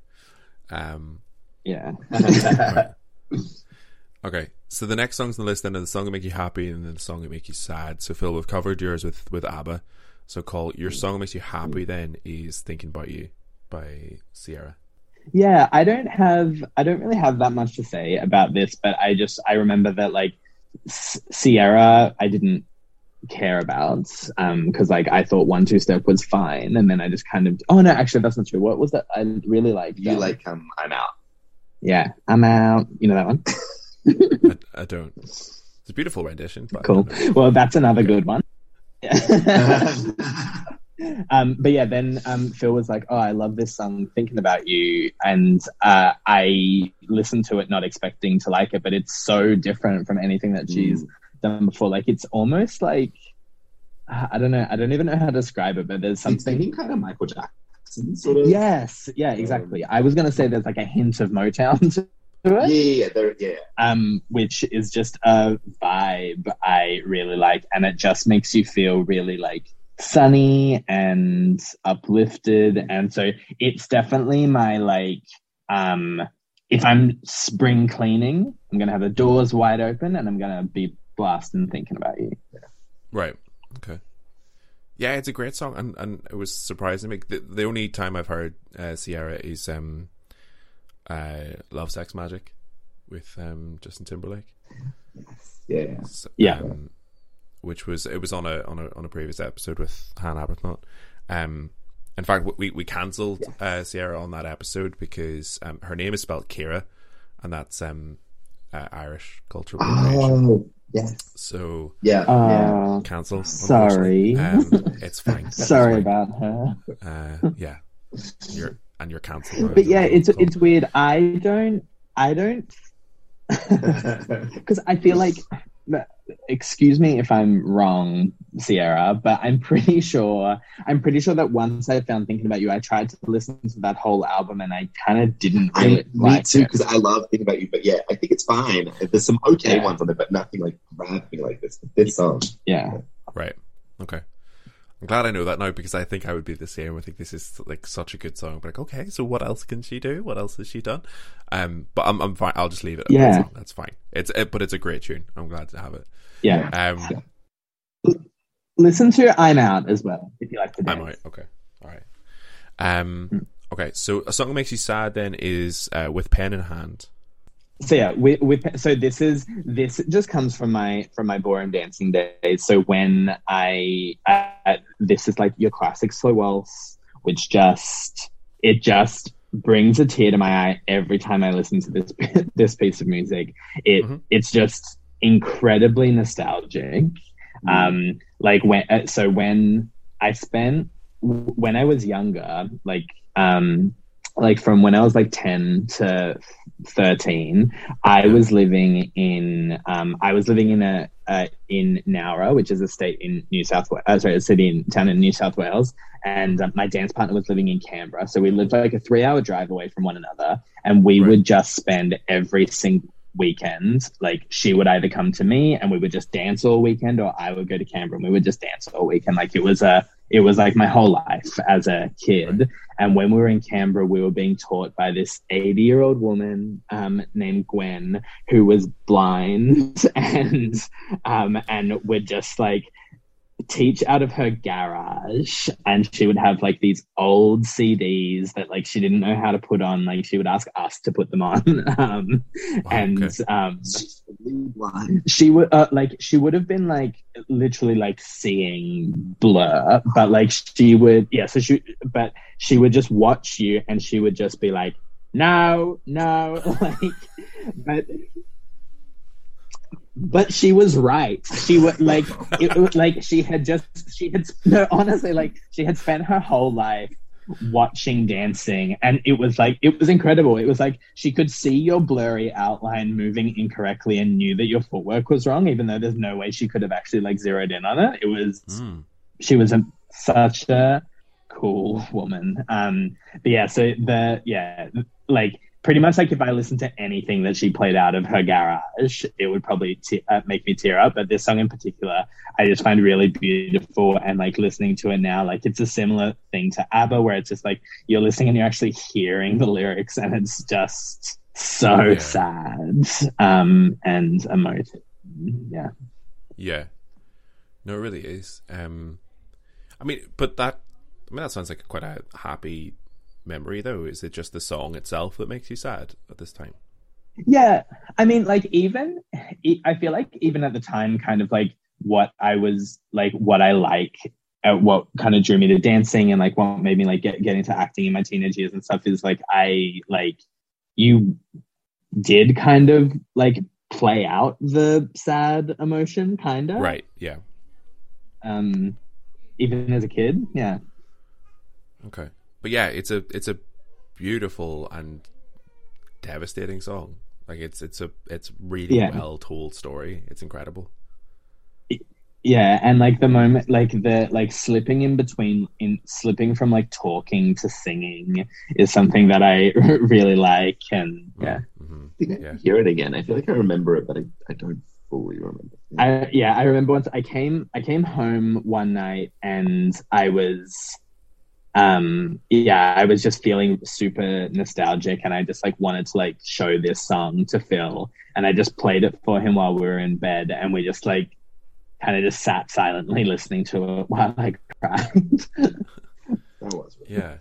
Um, it. Yeah. right. Okay, so the next song's on the list then is the song that make you happy and then the song that make you sad. So Fil, we've covered yours with with ABBA. So Col your song that makes you happy then is "Thinking About You" by Ciara. Yeah, I don't have I don't really have that much to say about this, but I just I remember that like S- Ciara I didn't care about um because like I thought one two step was fine and then I just kind of oh no actually that's not true what was that I really liked You um, like um, I'm out. Yeah I'm out you know that one I, I don't. It's a beautiful rendition. But cool well that's another good one um, but yeah, then um, Fil was like, "Oh, I love this song, thinking about you," and uh, I listened to it, not expecting to like it, but it's so different from anything that she's Mm. done before. Like it's almost like I don't know, I don't even know how to describe it, but there's something. thinking kind of Michael Jackson, sort of. Yes, yeah, exactly. I was gonna say there's like a hint of Motown to it, yeah, yeah, there, yeah. um, which is just a vibe I really like, and it just makes you feel really like sunny and uplifted, and so it's definitely my like um, if I'm spring cleaning, I'm gonna have the doors wide open, and I'm gonna be blasting thinking about you. Right. Okay. Yeah, it's a great song, and, and it was surprising me. The, the only time I've heard uh, Ciara is um, uh, "Love, Sex, Magic" with um, Justin Timberlake. Yeah. So, Yeah. um, which was it was on a on a on a previous episode with Hannah Arbuthnot. Um, in fact, we we cancelled uh, Ciara on that episode because um, her name is spelled Kira, and that's um, uh, Irish cultural. Oh, yes. So Yeah. yeah. Uh, cancel. Sorry. Um, it's fine. It's sorry fine. about her. Uh, yeah, you're and you're cancelled. But yeah, it's it's weird. I don't I don't because I feel like excuse me if I'm wrong, Ciara, but I'm pretty sure I'm pretty sure that once I found thinking about you, I tried to listen to that whole album and I kind of didn't I, really me like too, because I love thinking about you. But yeah, I think it's fine. There's some okay Yeah. ones on it, but nothing like grabbed me like this. But this song, Yeah, right. Okay. I'm glad I know that now because I think I would be the same. I think this is like such a good song. But like, okay, so what else can she do? What else has she done? Um, but I'm I'm fine. I'll just leave it. Yeah. that that's fine. It's it, but it's a great tune. I'm glad to have it. yeah. Um, Listen to "I'm Out" as well if you like to dance. I'm out. Okay. All right. Um. Okay. So a song that makes you sad then is uh, with pen in hand. So yeah with, with so this is this just comes from my from my ballroom dancing days. So when i uh, this is like your classic slow waltz which just it just brings a tear to my eye every time i listen to this this piece of music. It Mhm. it's just incredibly nostalgic. Um like when uh, so when i spent when i was younger like um like from when i was like 10 to 13 i was living in um i was living in a uh, in Nowra, which is a state in New South Wales, uh, sorry, a city in town in New South Wales, and uh, my dance partner was living in Canberra. So we lived like a three-hour drive away from one another, and we Right. would just spend every single weekend. Like she would either come to me, and we would just dance all weekend, or I would go to Canberra, and we would just dance all weekend. Like it was a, it was like my whole life as a kid. And when we were in Canberra, we were being taught by this 80 year old woman um, named Gwen who was blind and um, and would just like teach out of her garage and she would have like these old CDs that like she didn't know how to put on like she would ask us to put them on um, Wow, and okay. um, she would uh, like she would have been like literally like seeing blur but like she would yeah so she but she would just watch you and she would just be like no no like but but she was right. She would like it was like she had just she had no honestly like she had spent her whole life watching dancing and it was like it was incredible. It was like she could see your blurry outline moving incorrectly and knew that your footwork was wrong even though there's no way she could have actually like zeroed in on it. It was Mm. she was a, such a cool woman. Um but yeah so the yeah like pretty much like if i listened to anything that she played out of her garage it would probably te- uh, make me tear up but this song in particular i just find really beautiful and like listening to it now like it's a similar thing to abba where it's just like you're listening and you're actually hearing the lyrics and it's just so Yeah. sad um and emotive yeah Yeah. No, it really is. Um, I mean, but that, I mean, that sounds like quite a happy memory, though. Is it just the song itself that makes you sad at this time? Yeah, I mean, like even I feel like even at the time, kind of like what I was like, what I like, uh, what kind of drew me to dancing, and like what made me like get get into acting in my teenage years and stuff is like I like you did kind of like play out the sad emotion, kind of Right. Yeah. um even as a kid. Yeah. Okay, but yeah, it's a it's a beautiful and devastating song. Like it's it's a it's really Yeah. well told story. It's incredible. Yeah, and like the moment, like the like slipping in between, in slipping from like talking to singing is something that I really like, and yeah, hmm I think I Yeah. hear it again. I feel like I remember it, but I, I don't fully remember. I yeah, I remember once I came I came home one night and I was um yeah, I was just feeling super nostalgic and I just like wanted to like show this song to Fil and I just played it for him while we were in bed and we just like kind of just sat silently listening to it while I cried. that was really Yeah,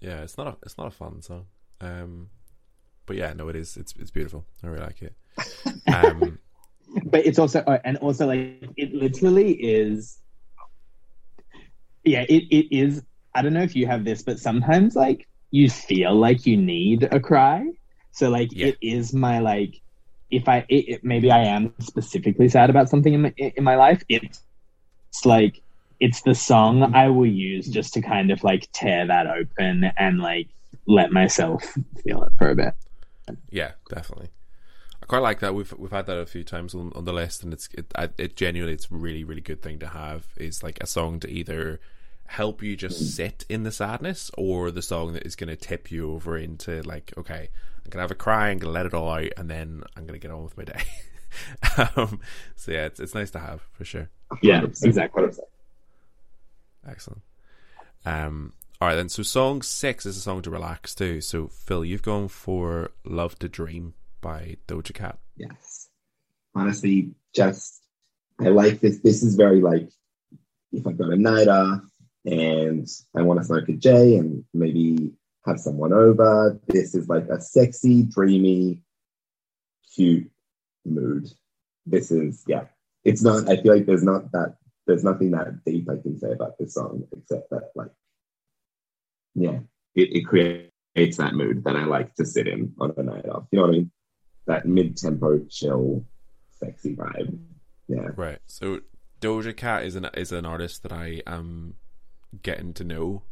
yeah. It's not a it's not a fun song. Um, but yeah, no, it is. It's it's beautiful. I really like it. Um, but it's also oh, and also like it literally is yeah it, it is i don't know if you have this but sometimes like you feel like you need a cry so like Yeah. it is my like if i it, it- maybe i am specifically sad about something in my in my life it's like it's the song i will use just to kind of like tear that open and like let myself feel it for a bit Yeah, definitely. I quite like that. We've we've had that a few times on, on the list, and it's it, it genuinely it's a really really good thing to have. Is like a song to either help you just sit in the sadness, or the song that is going to tip you over into like, okay, I'm gonna have a cry, I'm gonna let it all out, and then I'm gonna get on with my day. um, so yeah, it's it's nice to have for sure. Yeah, 100%, exactly. 100%. Excellent. Um, all right then. So song six is a song to relax to. So Fil, you've gone for "Love to Dream" by Doja Cat. Yes. Honestly, just I like this. This is very like if I've got a night off and I want to smoke a J and maybe have someone over. This is like a sexy, dreamy, cute mood. This is yeah. It's not. I feel like there's not that. There's nothing that deep I can say about this song except that like yeah, it, it creates that mood that I like to sit in on a night off. You know what I mean? That mid-tempo chill sexy vibe yeah Right. So Doja Cat is an is an artist that I am getting to know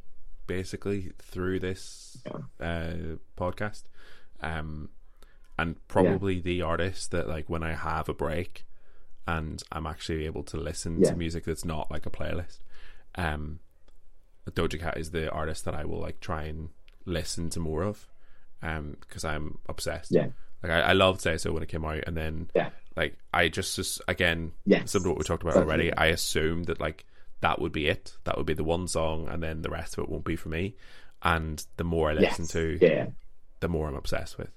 basically through this uh, podcast. Um and probably the artist that like when I have a break and I'm actually able to listen Yeah. to music that's not like a playlist. Um Doja Cat is the artist that I will like try and listen to more of. Um because I'm obsessed. yeah Like I, I loved Say So when it came out and then yeah like I just, just again Yes. similar to what we talked about already. I assumed that like that would be it. That would be the one song, and then the rest of it won't be for me. And the more I listen yes to, yeah the more I'm obsessed with.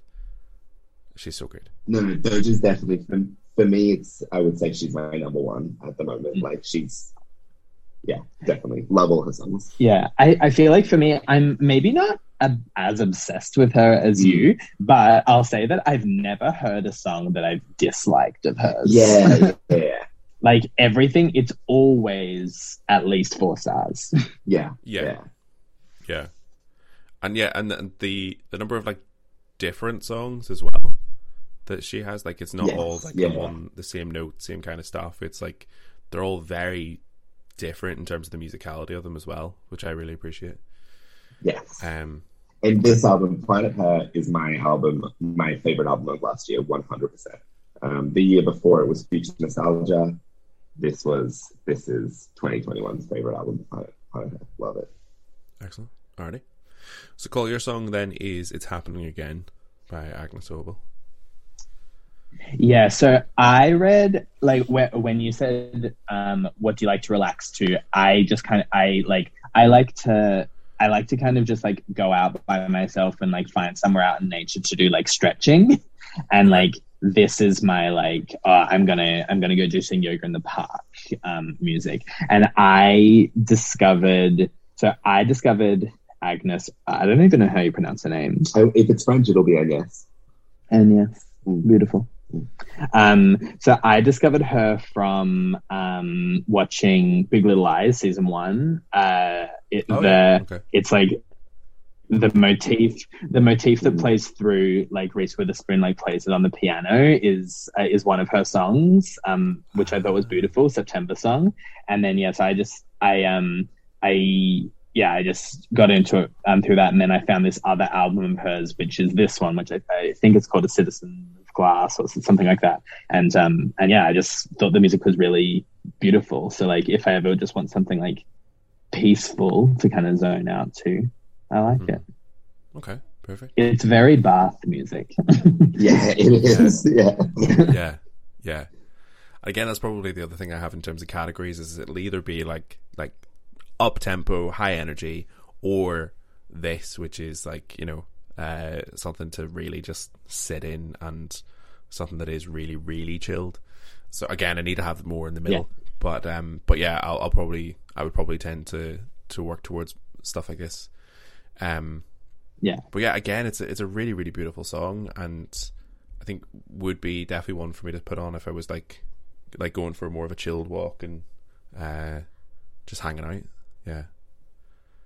She's so good. no no doja's definitely for, for me it's i would say she's my number one at the moment Mm. like she's yeah definitely love all her songs Yeah, I, I feel like for me, I'm maybe not a, as obsessed with her as Mm. you, but I'll say that I've never heard a song that I've disliked of hers. yeah yeah like everything, it's always at least four stars. yeah Yeah. yeah Yeah, and yeah, and the the, the number of like different songs as well that she has, like it's not Yes, all like yeah. the one the same note, same kind of stuff. It's like they're all very different in terms of the musicality of them as well, which I really appreciate. yes Um, and this album planet her is my album my favorite album of last year 100% um, the year before it was future nostalgia this was this is 2021's favorite album planet, planet her love it excellent. Alrighty. So, Col your song then is "It's Happening Again" by Agnes Obel. Yeah, so I read like wh- when you said, um, "What do you like to relax to?" I just kind of I like I like to I like to kind of just like go out by myself and like find somewhere out in nature to do like stretching, and like this is my like uh, I'm gonna I'm gonna go do some yoga in the park um, music, and I discovered so I discovered Agnes. I don't even know how you pronounce her name. I, if it's French it'll be Agnes And yes, Mm. beautiful. Um, so I discovered her from um, watching Big Little Lies season one. Uh, it, Oh, the yeah. Okay. it's like the motif the motif that plays through like Reese Witherspoon like plays it on the piano is uh, is one of her songs um which I thought was beautiful September song and then yes I just I um I yeah I just got into it um through that and then I found this other album of hers which is this one which I, I think it's called a citizen of glass or something like that and um and yeah I just thought the music was really beautiful so like if I ever just want something like peaceful to kind of zone out to I like Mhm. it. Okay, perfect. It's very bath music. Yeah, it is. Yeah. yeah, yeah. Again, that's probably the other thing I have in terms of categories is it'll either be like like up tempo, high energy, or this, which is like you know uh, something to really just sit in and something that is really really chilled. So again, I need to have more in the middle. But um, but yeah, I'll, I'll probably I would probably tend to to work towards stuff like this. Um, yeah. but yeah, again, it's a, it's a really really beautiful song, and I think would be definitely one for me to put on if I was like like going for more of a chilled walk and uh, just hanging out. Yeah,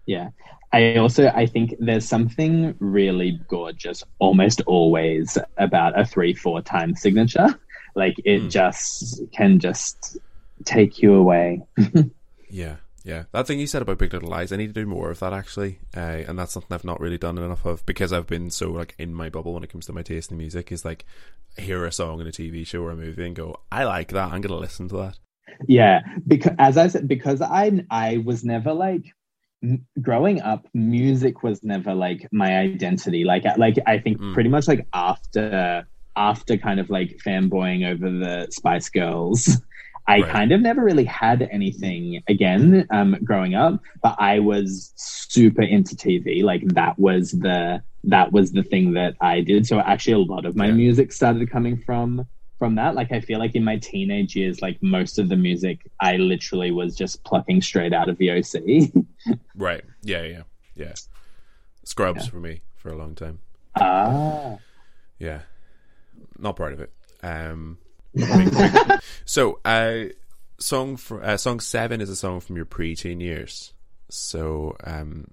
Yeah. I also I think there's something really gorgeous almost always about a three, four time signature. Like it Hmm. just can just take you away. yeah, yeah. That thing you said about Big Little Lies, I need to do more of that actually, uh, and that's something I've not really done enough of because I've been so like in my bubble when it comes to my taste in music. Is like hear a song in a TV show or a movie and go, I like that. I'm gonna listen to that. Yeah, because as I said, because I I was never like m- growing up. Music was never like my identity. Like I- like I think Mm. pretty much like after after kind of like fanboying over the Spice Girls. I Right. kind of never really had anything again um, growing up, but I was super into TV. Like that was the that was the thing that I did. So actually, a lot of my Yeah. music started coming from from that. Like I feel like in my teenage years, like most of the music I literally was just plucking straight out of the OC. Right? Yeah, yeah, yeah. Scrubs Yeah. for me for a long time. ah, Yeah, not proud of it. Um, so, uh, song for uh, song seven is a song from your preteen years. So, um,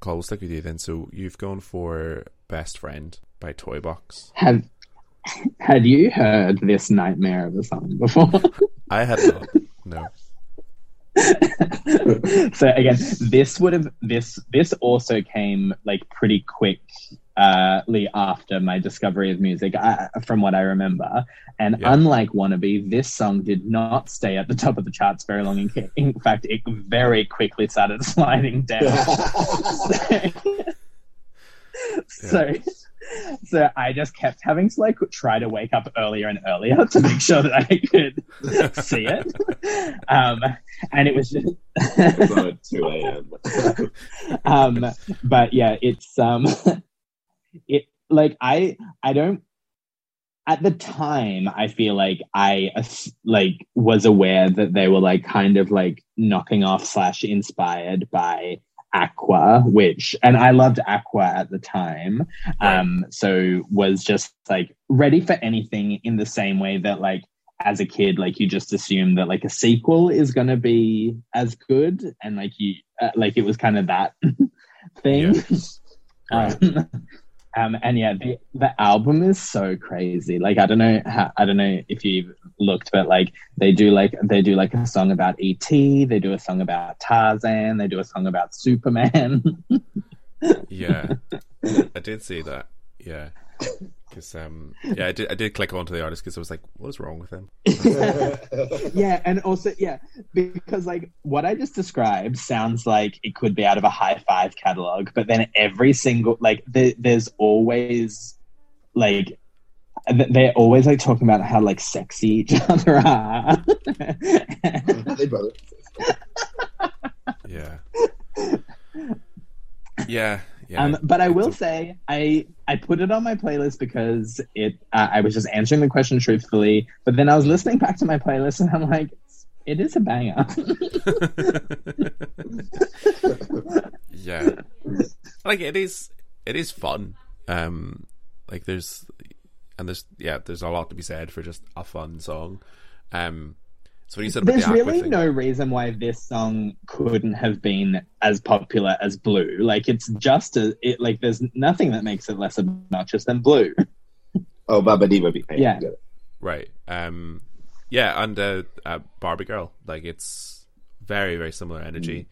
Col, we'll stick with you then. So, you've gone for "Best Friend" by Toy Box. have had you heard this nightmare of a song before? I had not. No. so again, this would have this this also came like pretty quickly after my discovery of music, uh, from what I remember. And Yeah. unlike "Wannabe," this song did not stay at the top of the charts very long. In, in fact, it very quickly started sliding down. so so I just kept having to like try to wake up earlier and earlier to make sure that I could see it. Um, and it was just It's on at 2 a.m. um but yeah it's um it like i i don't at the time i feel like i like was aware that they were like kind of like knocking off slash inspired by aqua which and i loved aqua at the time um so was just like ready for anything in the same way that like as a kid like you just assume that like a sequel is going to be as good and like you uh, like it was kind of that thing. Right. um, um and yeah the the album is so crazy. Like i don't know how i don't know if you've looked but like they do like they do like a song about et they do a song about tarzan they do a song about superman. Yeah, I did see that. Yeah, because um, yeah, I did. I did click onto the artist because I was like, "What is wrong with him?" yeah and also yeah because like what i just described sounds like it could be out of a high five catalog but then every single like there, there's always like they're always like talking about how like sexy each other are they both. Yeah, yeah, yeah. um, but I will say I I put it on my playlist because it uh, I was just answering the question truthfully, but then I was listening back to my playlist and I'm like, it is a banger. yeah like it is it is fun um like there's and there's yeah there's a lot to be said for just a fun song um So when you said about There's the really thing, no reason why this song couldn't have been as popular as Blue. Like it's just a it like there's nothing that makes it less obnoxious than Blue. Oh, Baba Diva. Be- Yeah. right? Um, yeah, and uh, uh, Barbie Girl, like it's very very similar energy.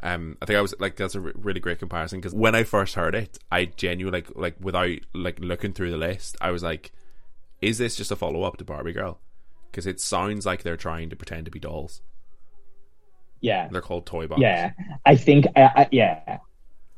Um, I think I was like that's a really great comparison because when I first heard it, I genuinely like like without like looking through the list, I was like, is this just a follow up to Barbie Girl? Because it sounds like they're trying to pretend to be dolls. Yeah. They're called toy box. Yeah, I think, I, I, yeah,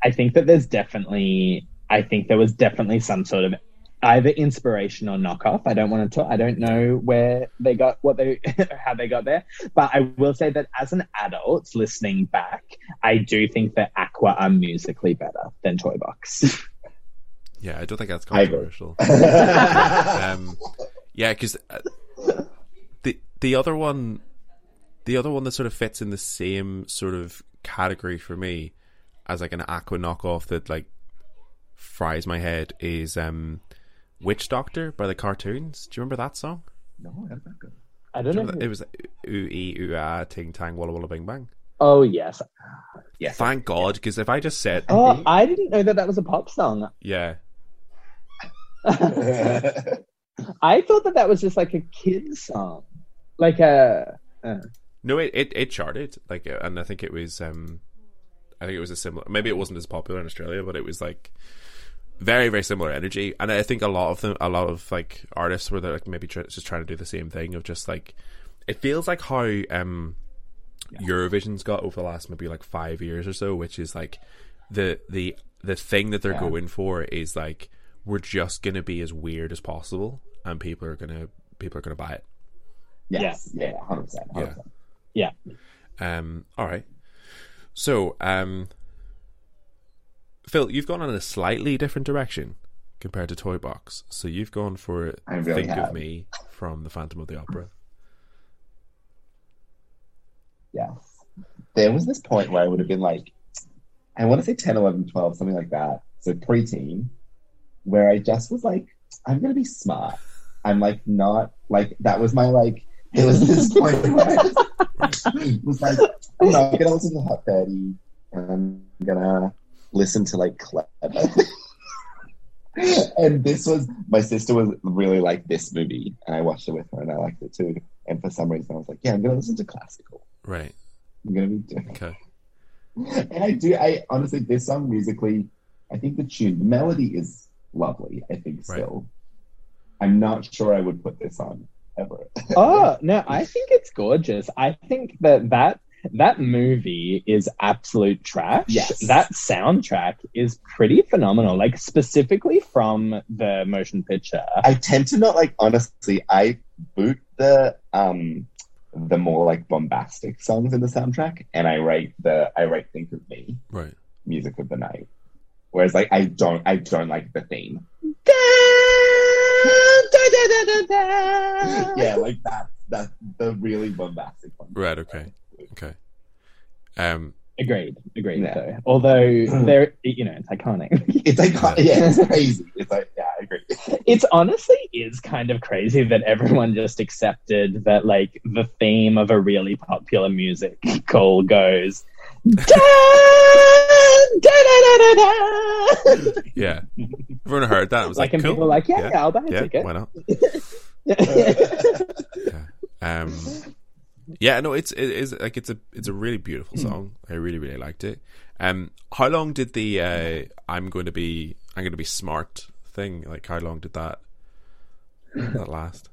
I think that there's definitely, I think there was definitely some sort of either inspiration or knockoff. I don't want to talk. I don't know where they got what they, how they got there. But I will say that as an adult listening back, I do think that Aqua are musically better than Toy Box. yeah. I don't think that's controversial. um, yeah, because uh, the the other one, the other one that sort of fits in the same sort of category for me as like an Aqua knockoff that like fries my head is um, Witch Doctor by the cartoons. Do you remember that song? no, that's not. I don't know. Remember? It was ooh ee ooh ah ting tang walla walla bing bang. Oh yes. Yes. Thank God, because if I just said Oh, I didn't know that that was a pop song. yeah, I thought that that was just like a kid's song, like a. Uh, no, it, it it charted like, uh, and I think it was um, I think it was a similar. Maybe it wasn't as popular in Australia, but it was like very very similar energy. And I think a lot of them, a lot of like artists were like maybe just trying to do the same thing of just like it feels like how um Eurovision's got over the last maybe like five years or so, which is like the the the thing that they're Yeah. going for is like we're just gonna be as weird as possible, and people are gonna people are gonna buy it. Yes. Yeah. Hundred percent. Yeah. yeah. Um, all right. So, um, Fil, you've gone in a slightly different direction compared to Toy Box. So you've gone for really "Think of. Me" from the Phantom of the Opera. Yes. There was this point where I would have been like, I want to say 10, 11, 12, something like that. So preteen, where I just was like, I'm going to be smart. I'm like, not like, that was my like, there was this point where I was like, you know, I'm to listen to Hot 30 and I'm to listen to like Clever. and this was, my sister was really like this movie and I watched it with her and I liked it too. And for some reason I was like, yeah, I'm to listen to classical. Right. I'm gonna be different. Okay. And I do. I honestly, this song musically, I think the tune, the melody is lovely. I think Right. still. I'm not sure I would put this on ever. Oh no, I think it's gorgeous. I think that that that movie is absolute trash. Yes. That soundtrack is pretty phenomenal. Like specifically from the motion picture. I tend to not like. Honestly, I boot the um the more like bombastic songs in the soundtrack, and I write the I write "Think of Me" Right. music of the night. Whereas like I don't I don't like the theme. Yeah, like that. That's the really bombastic one. Right. Okay. Okay. Um. Agreed. Agreed. Yeah. Though. Although there, you know, it's iconic. It's like yeah, it's crazy. It's like yeah, I agree. it's honestly is kind of crazy that everyone just accepted that like the theme of a really popular music call goes Yeah. Everyone heard that. It was like like, and cool. people are like yeah, Yeah. yeah, I'll buy a yeah. ticket Why not? yeah. Yeah. Um. Yeah. No. It's it is like it's a it's a really beautiful song. I really really liked it. Um. How long did the uh, I'm going to be I'm going to be smart thing like how long did that that last?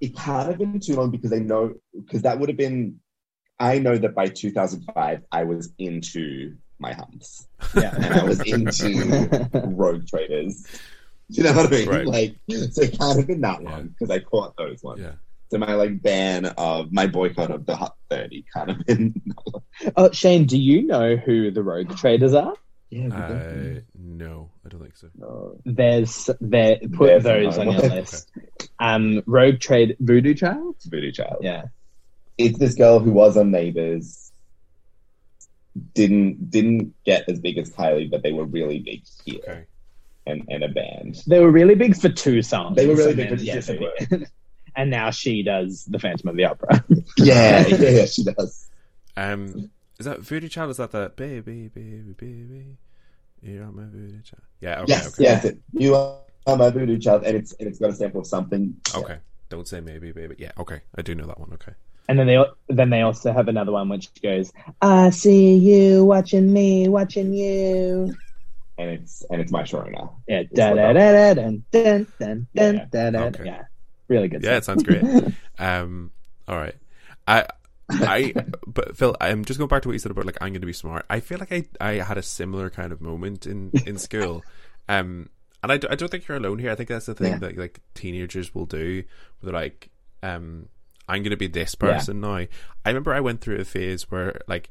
It can't have been too long because I know because that would have been. I know that by 2005 I was into my humps Yeah. and I was into rogue traders. Do you know what I mean? Right. Like, so it can't have been that Yeah. long because I caught those ones. Yeah. So my like ban of my boycott of the Hot 30 kind of have been. oh Shane do you know who the rogue traders are yeah, Uh, no, I don't think so. no. there's there put There's those on another your one. list um rogue trade voodoo child Voodoo Child. yeah It's this girl who was on Neighbours. Didn't didn't get as big as Kylie, but they were really big here Okay. and, and a band. They were really big for two songs. They were really big then for- yes, just- they were. and now she does the Phantom of the Opera. Yeah, yeah, yeah, she does. Um, is that Voodoo Child? Is that the baby, baby, baby? You're my voodoo child. Yeah. Okay. yes, okay. yes. It, you are my voodoo child, and it's and it's got a sample of something. Okay. Don't say maybe, baby. Yeah. Okay. I do know that one. Okay. And then they then they also have another one which goes, "I see you watching me, watching you." and it's and it's my Sharona. Yeah, It's da what da that- da da dun dun dun dun Yeah. da da. Okay. Yeah, really good. Yeah, it sounds great. Um, all right. I, I, but Fil, I'm just going back to what you said about like I'm going to be smart. I feel like I, I had a similar kind of moment in in school. Um, and I, I don't think you're alone here. I think that's the thing Yeah. that like teenagers will do. Where they're like, um, I'm going to be this person now. I remember I went through a phase where like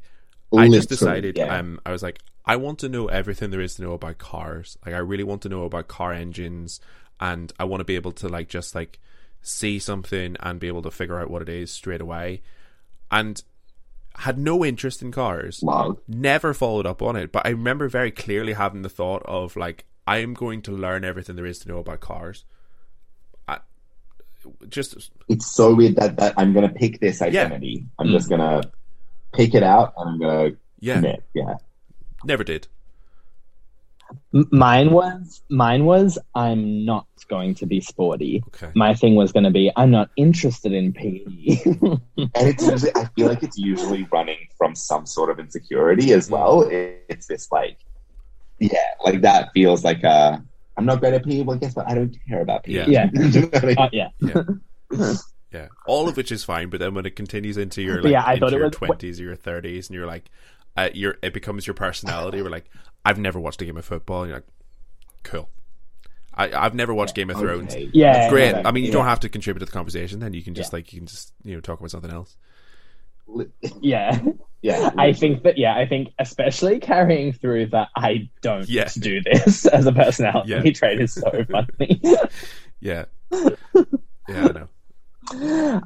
I just decided yeah. um I was like I want to know everything there is to know about cars. Like I really want to know about car engines and I want to be able to like just like see something and be able to figure out what it is straight away. And had no interest in cars. Love. Never followed up on it, but I remember very clearly having the thought of like I am going to learn everything there is to know about cars. I, just It's so weird that that I'm gonna pick this identity. I'm Mm. just gonna pick it out and I'm gonna yeah, commit. Yeah. never did. M- Mine was mine was I'm not going to be sporty. Okay. My thing was going to be I'm not interested in PE. And it's usually I feel like it's usually running from some sort of insecurity as well. It- It's this like yeah, like that feels like uh I'm not great at PE. Well, guess what? I don't care about PE. Yeah. Yeah. Do you know what I mean? Uh, yeah. Yeah, all of which is fine, but then when it continues into your like yeah, I into thought it your twenties or your thirties, and you're like, uh, you're it becomes your personality. We're like, I've never watched a game of football. And you're like, cool. I I've never watched Game of Thrones. Okay. Yeah. That's great. yeah, I mean, you yeah. don't have to contribute to the conversation. Then you can just like you can just you know talk about something else. Yeah. Yeah. I think that yeah, I think especially carrying through that I don't Yeah. do this as a personality Yeah. trait is so funny. Yeah, yeah, I know.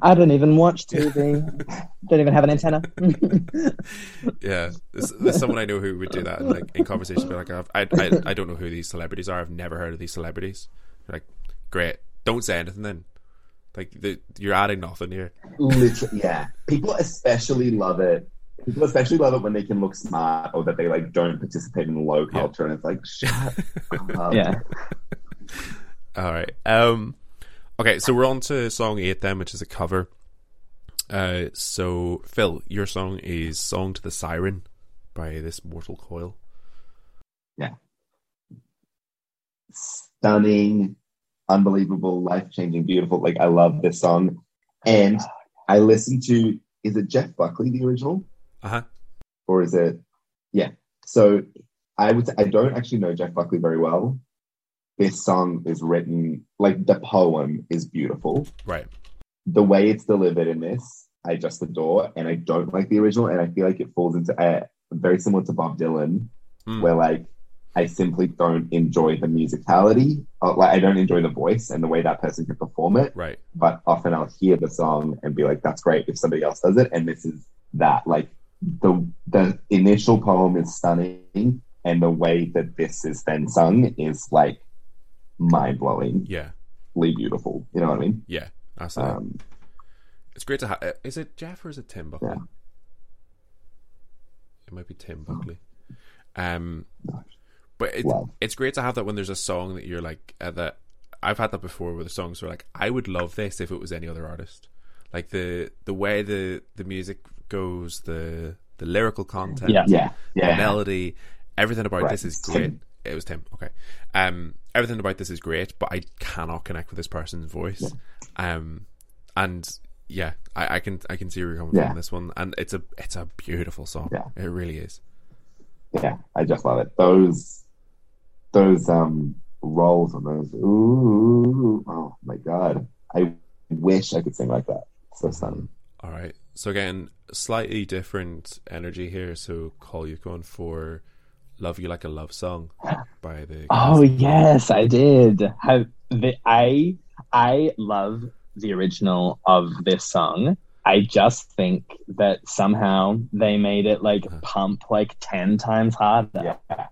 I don't even watch TV. don't even have an antenna. Yeah, there's, there's someone I know who would do that, and like in conversation, be like, I've, I, I, I don't know who these celebrities are. I've never heard of these celebrities. You're like, great, don't say anything then. Like the, you're adding nothing here. Literally, yeah. People especially love it. People especially love it when they can look smart or that they like don't participate in low Yeah. culture, and it's like shut up. yeah. All right. Um. Okay, so we're on to song eight then, which is a cover. Uh. So Phil, your song is "Song to the Siren" by this Mortal Coil. Yeah. Stunning, unbelievable, life changing, beautiful. Like I love this song, and I listened to. Is it Jeff Buckley the original, Uh huh. or is it? Yeah. So I would. I don't actually know Jeff Buckley very well. This song is written like the poem is beautiful. Right. The way it's delivered in this, I just adore, and I don't like the original, and I feel like it falls into uh, very similar to Bob Dylan, Mm. where like I simply don't enjoy the musicality. Uh, like I don't enjoy the voice and the way that person can perform it. Right. But often I'll hear the song and be like, "That's great" if somebody else does it. And this is that. Like the the initial poem is stunning, and the way that this is then sung is like mind blowing. Yeah. beautiful. You know what I mean? Yeah. Absolutely. Um, it's great to have. Is it Jeff or is it Tim Buckley? Yeah. It might be Tim Buckley. Um. But it's Wow. it's great to have that when there's a song that you're like uh, that. I've had that before with the songs where like I would love this if it was any other artist. Like the the way the the music goes, the the lyrical content, Yeah. yeah, the melody, everything about Right. this is Tim. great. It was Tim. Okay. Um, everything about this is great, but I cannot connect with this person's voice. Um, and yeah, I, I can I can see where you're coming Yeah. from on this one, and it's a it's a beautiful song. Yeah. It really is. yeah, I just love it. Those those um rolls on those. Ooh, oh my god! I wish I could sing like that. So stunning. All right. So again, slightly different energy here. So Col you going for "Love You Like a Love Song" by the. Oh yes, I did. Have the I I love the original of this song. I just think that somehow they made it like Uh-huh. pump like ten times harder. Yeah.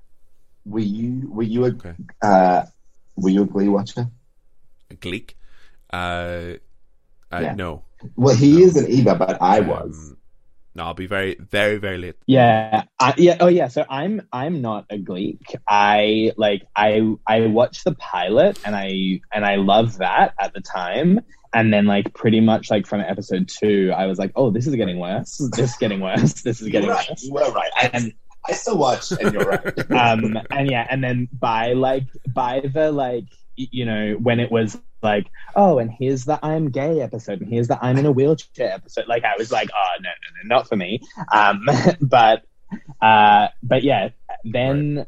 Were you were you a Okay. uh, were you a Glee watcher? Gleek. Uh, Uh, Yeah. No. Well, he No. isn't either, but I was. Um, no, I'll be very, very, very late. Yeah, I, yeah, oh yeah. So I'm I'm not a Gleek. I like I I watched the pilot and I and I love that at the time. And then like pretty much like from episode two, I was like, oh, this is getting worse. This is getting worse. This is getting right. worse. You were right. I, And I still watched, and you're right. um and yeah and then by like by the like you know when it was like oh and here's the i'm gay episode and here's the i'm in a wheelchair episode like i was like oh no no no not for me um but uh but yeah then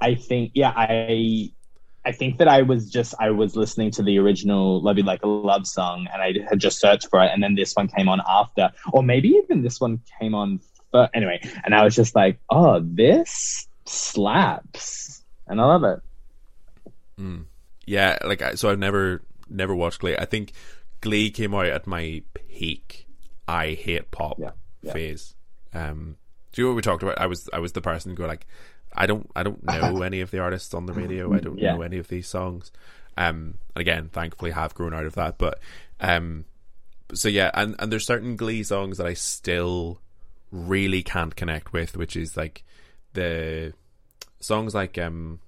i think yeah i I think that I was just I was listening to the original "Love You Like a Love" song, and I had just searched for it, and then this one came on after, or maybe even this one came on. But anyway, and I was just like, "Oh, this slaps," and I love it. Mm. Yeah, like so I've never never watched Glee. I think Glee came out at my peak. I hate pop Yeah, yeah. phase. Um, do you know what we talked about? I was I was the person who go like, I don't I don't know any of the artists on the radio. I don't Yeah. know any of these songs. Um, and again, thankfully, have grown out of that. But um, so yeah, and and there's certain Glee songs that I still really can't connect with, which is like the songs like um,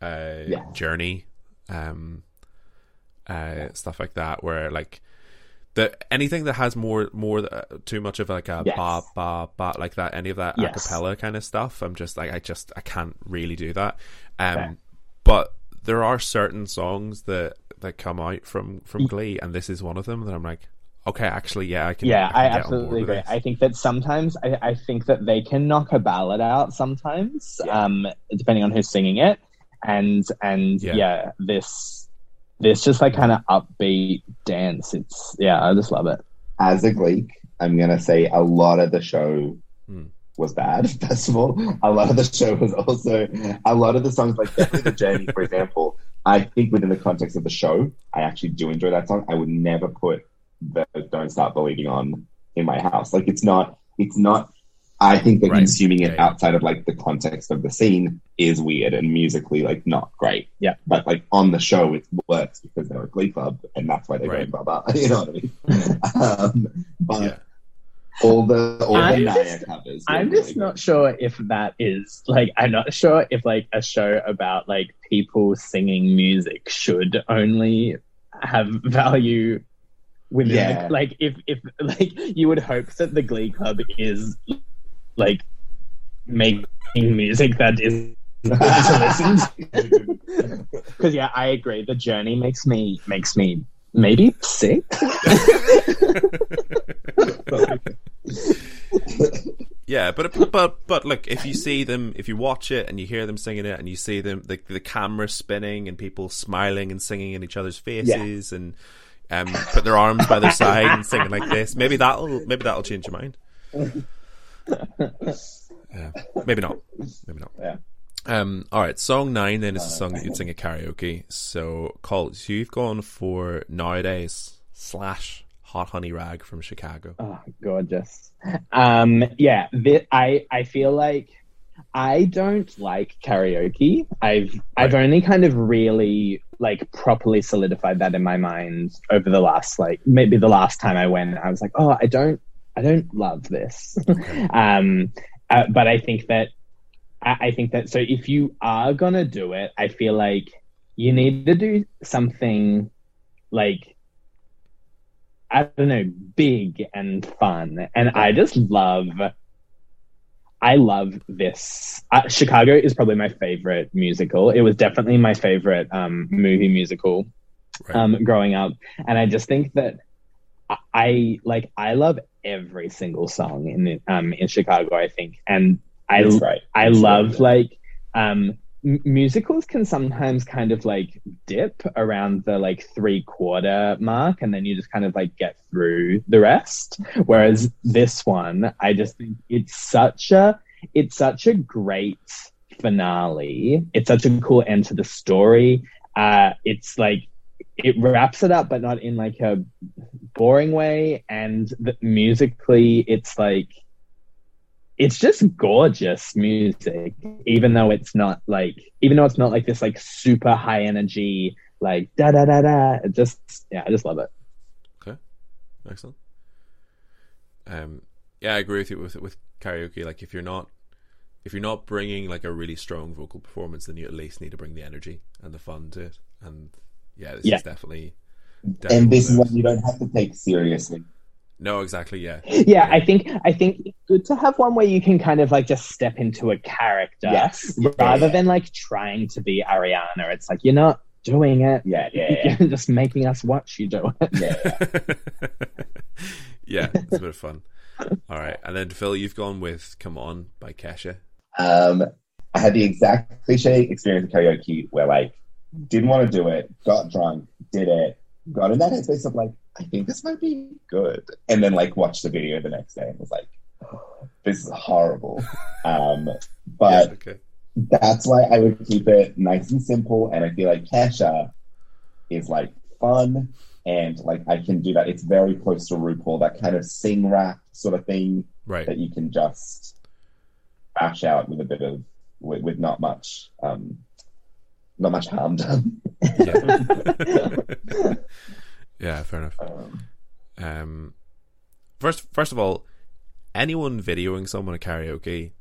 uh. Journey, um, uh, stuff like that, where like the anything that has more more uh, too much of like a Yes. ba ba ba like that, any of that Yes. acapella kind of stuff, I'm just like I just I can't really do that. Um, Fair. but there are certain songs that that come out from from Glee, and this is one of them that I'm like, okay, actually, yeah, I can. Yeah, can I on board absolutely agree. I think that sometimes I, I think that they can knock a ballad out sometimes, Yeah. um, depending on who's singing it, and and Yeah. yeah, this this just like kind of upbeat dance. It's yeah, I just love it. As a Gleek, I'm gonna say a lot of the show Hmm. was bad. First of all, a lot of the show was also a lot of the songs, like the journey, for example. I think within the context of the show, I actually do enjoy that song. I would never put the "Don't Start Believing" on in my house. Like it's not. It's not. I think that Right. consuming it Yeah, yeah. outside of like the context of the scene is weird and musically like not great. Yeah. But like on the show, it works because they're a Glee club, and that's why they're Right. going blah blah. You know what I mean? um, but Yeah. all the all I'm the Naya covers. I'm really just not sure if that is like I'm not sure if like a show about like people singing music should only have value within Yeah. the, like if if like you would hope that the Glee Club is like making music that is good. to listen because yeah I agree the journey makes me makes me maybe sick Yeah, but but but look, if you see them, if you watch it and you hear them singing it, and you see them, the the camera spinning and people smiling and singing in each other's faces, and um, put their arms by their side and singing like this, maybe that'll maybe that'll change your mind. Yeah, maybe not. Maybe not. Yeah. Um. All right. Song nine then is a song that you'd sing at karaoke. So, Col, so you've gone for nowadays slash Hot Honey Rag from Chicago. Oh, gorgeous. Um, yeah, thi- I I feel like I don't like karaoke. I've I've only kind of really like properly solidified that in my mind over the last like maybe the last time I went. I was like, oh, I don't I don't love this. um, uh, but I think that I, I think that so if you are gonna do it, I feel like you need to do something like I don't know, big and fun. And I just love, I love this. Uh, Chicago is probably my favorite musical. It was definitely my favorite um, movie musical Right. um, growing up. And I just think that I, I like, I love every single song in um, in Chicago, I think. And I, right. I That's love right. like um m- musicals can sometimes kind of like dip around the like three quarter mark and then you just kind of like get through the rest whereas this one i just think it's such a it's such a great finale it's such a cool end to the story uh it's like it wraps it up but not in like a boring way and the, musically it's like it's just gorgeous music even though it's not like even though it's not like this like super high energy like da da da da it just yeah i just love it Okay, excellent. Um, yeah, I agree with you with with karaoke. Like, if you're not if you're not bringing like a really strong vocal performance, then you at least need to bring the energy and the fun to it. And yeah, this Yeah. is definitely. Definitely And this is one one you don't have to take seriously. No, exactly. Yeah, Yeah, I think I think it's good to have one where you can kind of like just step into a character Yes. rather Yeah. than like trying to be Ariana. It's like you're not doing it. Yeah, yeah, yeah. You're just making us watch you do it. yeah. yeah, it's a bit of fun. All right, and then Fil, you've gone with "Come On" by Kesha. Um, I had the exact cliche experience of karaoke where like didn't want to do it, got drunk, did it, got in that headspace of like, I think this might be good. And then like watched the video the next day and was like, "Oh, this is horrible. Um, but Yeah, okay. that's why I would keep it nice and simple. And I feel like Kesha is like fun and like I can do that. It's very close to RuPaul, that kind of sing rap sort of thing Right. that you can just bash out with a bit of with, with not much um not much harm done. Yeah. yeah, fair enough. Um, Um, first, first of all, anyone videoing someone at karaoke,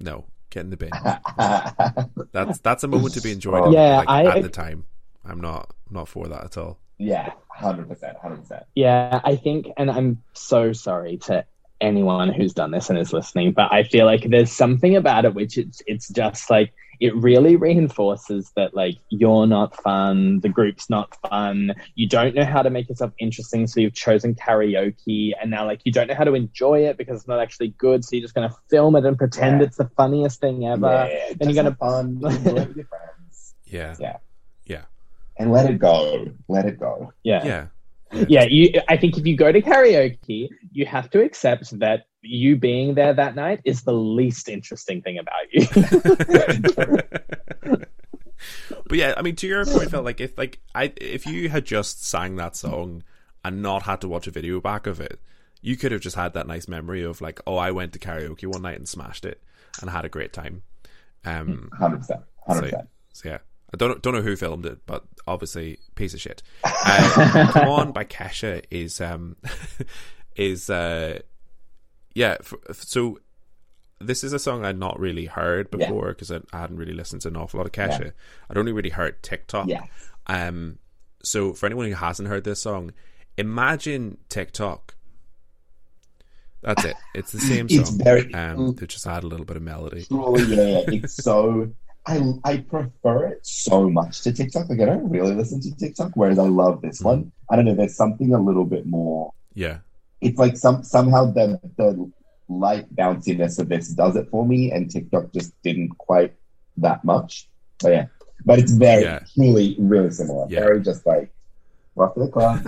no, get in the bin. That's that's a moment to be enjoyed. Yeah, like, I- at the time, I'm not not for that at all. yeah, hundred percent, hundred percent. Yeah, I think, and I'm so sorry to anyone who's done this and is listening, but I feel like there's something about it which it's it's just like it really reinforces that like you're not fun, the group's not fun, you don't know how to make yourself interesting, so you've chosen karaoke, and now like you don't know how to enjoy it because it's not actually good, so you're just gonna film it and pretend Yeah. it's the funniest thing ever. yeah, then you're gonna- have fun, enjoy with your friends, Yeah, Yeah. yeah, and let it go. Let it go. Yeah. yeah, Yeah, you. I think if you go to karaoke, you have to accept that you being there that night is the least interesting thing about you. but yeah, I mean, to your point, Fil, like if like I if you had just sang that song and not had to watch a video back of it, you could have just had that nice memory of like, oh, I went to karaoke one night and smashed it and had a great time. Um, Hundred percent, hundred percent. So yeah, I don't don't know who filmed it, but obviously piece of shit. Uh, Come on by Kesha is um is uh yeah. f so this is a song I'd not really heard before because I, I hadn't really listened to an awful lot of Kesha. Yeah. I'd only really heard TikTok. Yeah, Um. So for anyone who hasn't heard this song, imagine TikTok. That's it. It's the same song. It's very- um. To just add a little bit of melody. truly, yeah. It's so. I I prefer it so much to TikTok. Like I don't really listen to TikTok, whereas I love this Mm. one. I don't know. There's something a little bit more Yeah. It's like some somehow the the light bounciness of this does it for me, and TikTok just didn't quite that much. So yeah, but it's very Yeah. truly really similar. Yeah. Very just like rock the clock.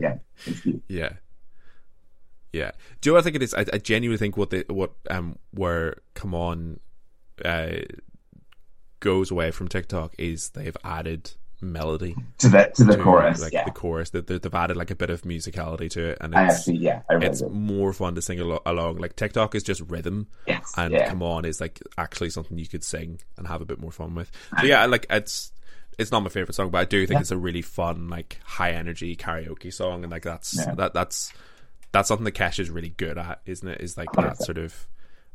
yeah, it's cute. Yeah. Yeah. Do you know I think it is? I, I genuinely think what the what um where come on uh goes away from TikTok is they've added melody to the to the to, chorus. like yeah, the chorus. That they, they've added like a bit of musicality to it, and I it's actually yeah, I really it's do. more fun to sing along. Like TikTok is just rhythm, Yes, and yeah. come on is like actually something you could sing and have a bit more fun with. So yeah, like it's it's not my favorite song, but I do think Yeah. it's a really fun, like high energy karaoke song, and like that's Yeah. that that's that's something that Cash is really good at, isn't it? Is like 100%. that sort of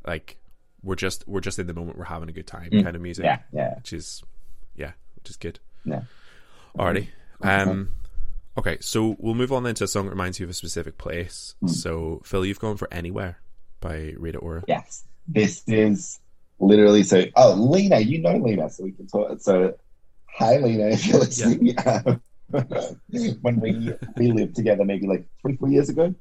like we're just we're just in the moment, we're having a good time Mm. kind of music, Yeah, yeah, which is yeah, which is good. Yeah. Alrighty. Um, okay, so we'll move on then to a song that reminds you of a specific place. Mm. So Fil, you've gone for Anywhere by Rita Ora. Yes, this is literally so. Oh, Lena, you know Lena, so we can talk. So, hi, Lena, if you're listening. when we we lived together, maybe like three, four years ago,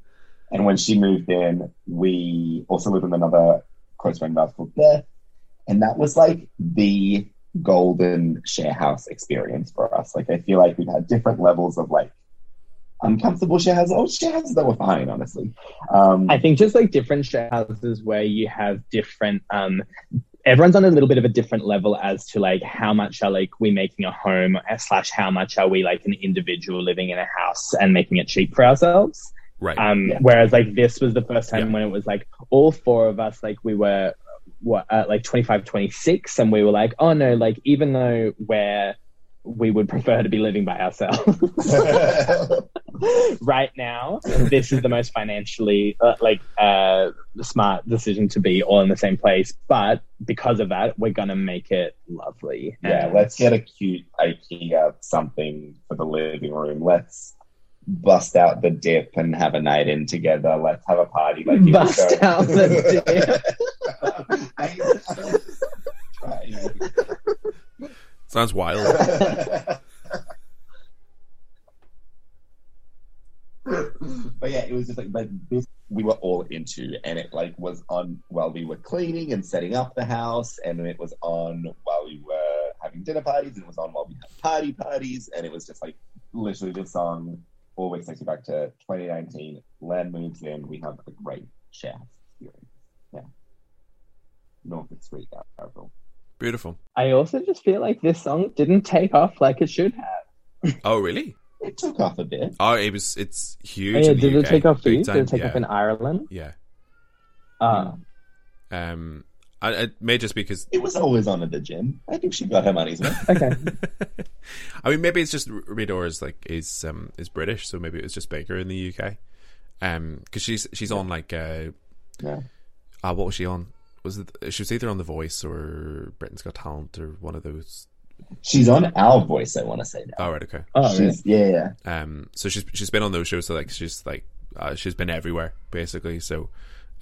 and when she moved in, we also lived in another close friend of ours called Beth, and that was like the golden share house experience for us. Like, I feel like we've had different levels of like uncomfortable share houses. Oh, share houses that were fine, honestly. Um, I think just like different share houses where you have different um everyone's on a little bit of a different level as to like how much are like we making a home uh, slash how much are we like an individual living in a house and making it cheap for ourselves. Right. Um Yeah. whereas like this was the first time Yeah. when it was like all four of us like we were what uh, like 25 26 and we were like oh no like even though we're we would prefer to be living by ourselves. right now, this is the most financially uh, like uh, smart decision to be all in the same place. But because of that, we're gonna make it lovely. Yeah, And- let's get a cute IKEA something for the living room. Let's bust out the dip and have a night in together. Let's have a party. Like you Bust go- out the dip. Sounds wild. but yeah, it was just like, but this we were all into, and it like was on while we were cleaning and setting up the house, and it was on while we were having dinner parties, and it was on while we had party parties, and it was just like literally this song always takes you back to 2019. Len moves in, we have a great share house experience. Yeah, Norfolk Street, Arundel. Beautiful. I also just feel like this song didn't take off like it should have. Oh, really? It took off a bit. Oh, it was. It's huge. Oh, yeah, in the did it UK. take off for you? Did it take yeah. off in Ireland? Yeah. Uh, Um, I, it may just be because. It was always on at the gym. I think she got her money's worth. okay. I mean, maybe it's just Rita is like is um is British, so maybe it was just bigger in the UK. Um, because she's she's on like uh, Yeah. uh, what was she on? Was it she was either on The Voice or Britain's Got Talent or one of those? She's on Our Voice, I want to say now. Oh right, okay. Oh, really? she's, yeah, yeah. Um, so she's she's been on those shows, so like she's like uh, she's been everywhere basically. So,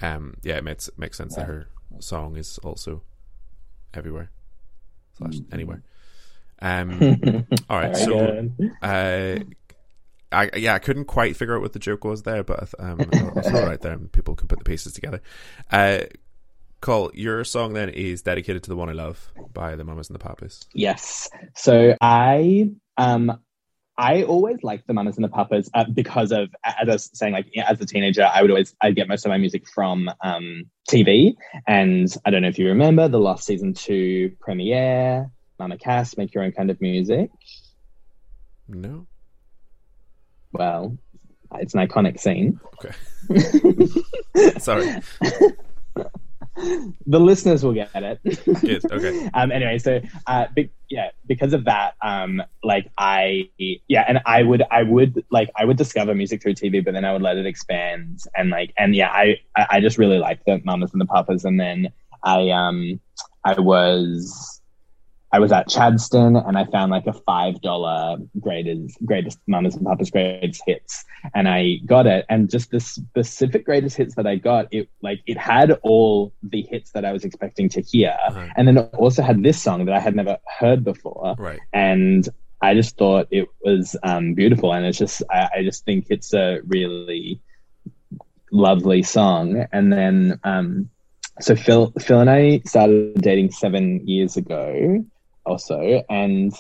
um, yeah, it makes makes sense that her song is also everywhere slash anywhere. Um, all right, so uh, I yeah, I couldn't quite figure out what the joke was there, but um, I'll, I'll throw it out there and people can put the pieces together. Uh, Col, your song then is dedicated to the one I love by the Mamas and the Papas. Yes. So I um I always liked the Mamas and the Papas uh, because of as I was saying, like as a teenager, I would always I'd get most of my music from um TV. And I don't know if you remember the Lost season two premiere, Mama Cass, make your own kind of music. No, Well, it's an iconic scene. Okay. Sorry. the listeners will get it. Okay. Um. Anyway, so uh, be- yeah, because of that, um, like I, yeah, and I would, I would like, I would discover music through TV, but then I would let it expand, and like, and yeah, I, I I just really liked the Mamas and the Papas, and then I, um, I was. I was at Chadstone and I found like a five dollar greatest greatest mamas and papas greatest hits. And I got it and just the specific greatest hits that I got it like it had all the hits that I was expecting to hear. Right. and then it also had this song that I had never heard before. Right. and I just thought it was um, beautiful. And it's just I, I just think it's a really lovely song. And then um, so Fil Fil and I started dating seven years ago also and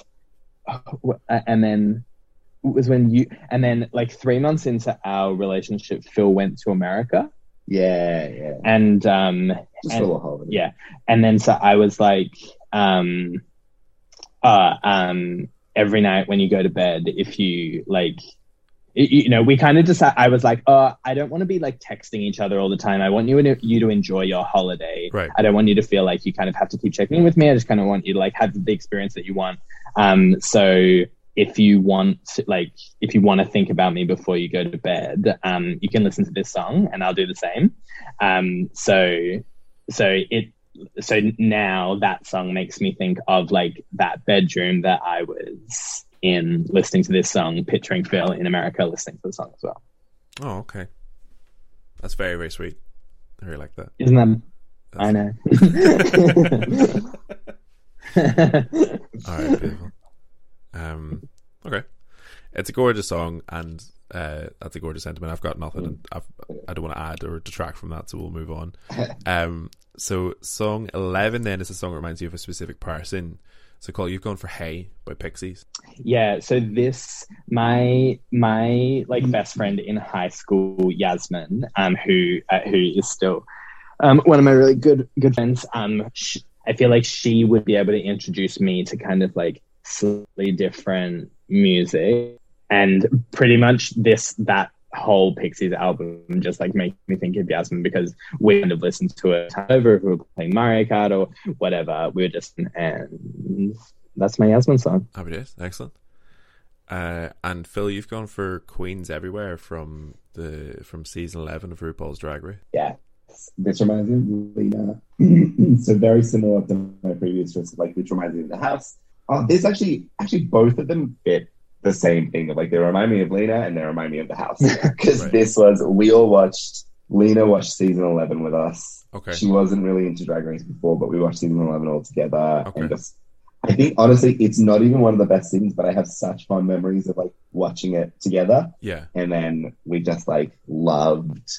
and then it was when you and then like three months into our relationship Fil went to America Yeah, yeah. and um and- for a holiday. yeah and then so i was like um uh um every night when you go to bed if you like you know we kind of decided. i was like oh i don't want to be like texting each other all the time i want you to you to enjoy your holiday Right. i don't want you to feel like you kind of have to keep checking in with me i just kind of want you to like have the experience that you want um so if you want like if you want to think about me before you go to bed um you can listen to this song and i'll do the same um so so it so now that song makes me think of like that bedroom that I was in listening to this song, picturing Fil in America listening to the song as well. Oh, okay. That's very very sweet. I really like that. Isn't that? I know. All right, beautiful. Um, okay, it's a gorgeous song, and uh, that's a gorgeous sentiment. I've got nothing, and I've, I don't want to add or detract from that, so we'll move on. Um, so song eleven then is a song that reminds you of a specific person. So, Col, you've gone for "Hey" by Pixies. yeah. So this, my my like best friend in high school, Yasmin, um, who uh, who is still um one of my really good good friends. Um, sh- I feel like she would be able to introduce me to kind of like slightly different music, and pretty much this that whole Pixies album just like makes me think of Yasmin because we kind of listened to it over if we were playing Mario Kart or whatever. We were just and that's my Yasmin song. Happy days, excellent. Uh, and Fil, you've gone for Queens everywhere from the from season eleven of RuPaul's Drag Race. Yeah, this reminds me of Lena. so very similar to my previous choice, like which reminds me of the house. Uh, this actually, actually, both of them fit the same thing. Like they remind me of Lena and they remind me of the house because Right. this was we all watched. Lena watched season eleven with us. Okay, She wasn't really into Drag Race before, but we watched season eleven all together. Okay. And just, I think honestly, it's not even one of the best things, but I have such fond memories of like watching it together yeah, and then we just like loved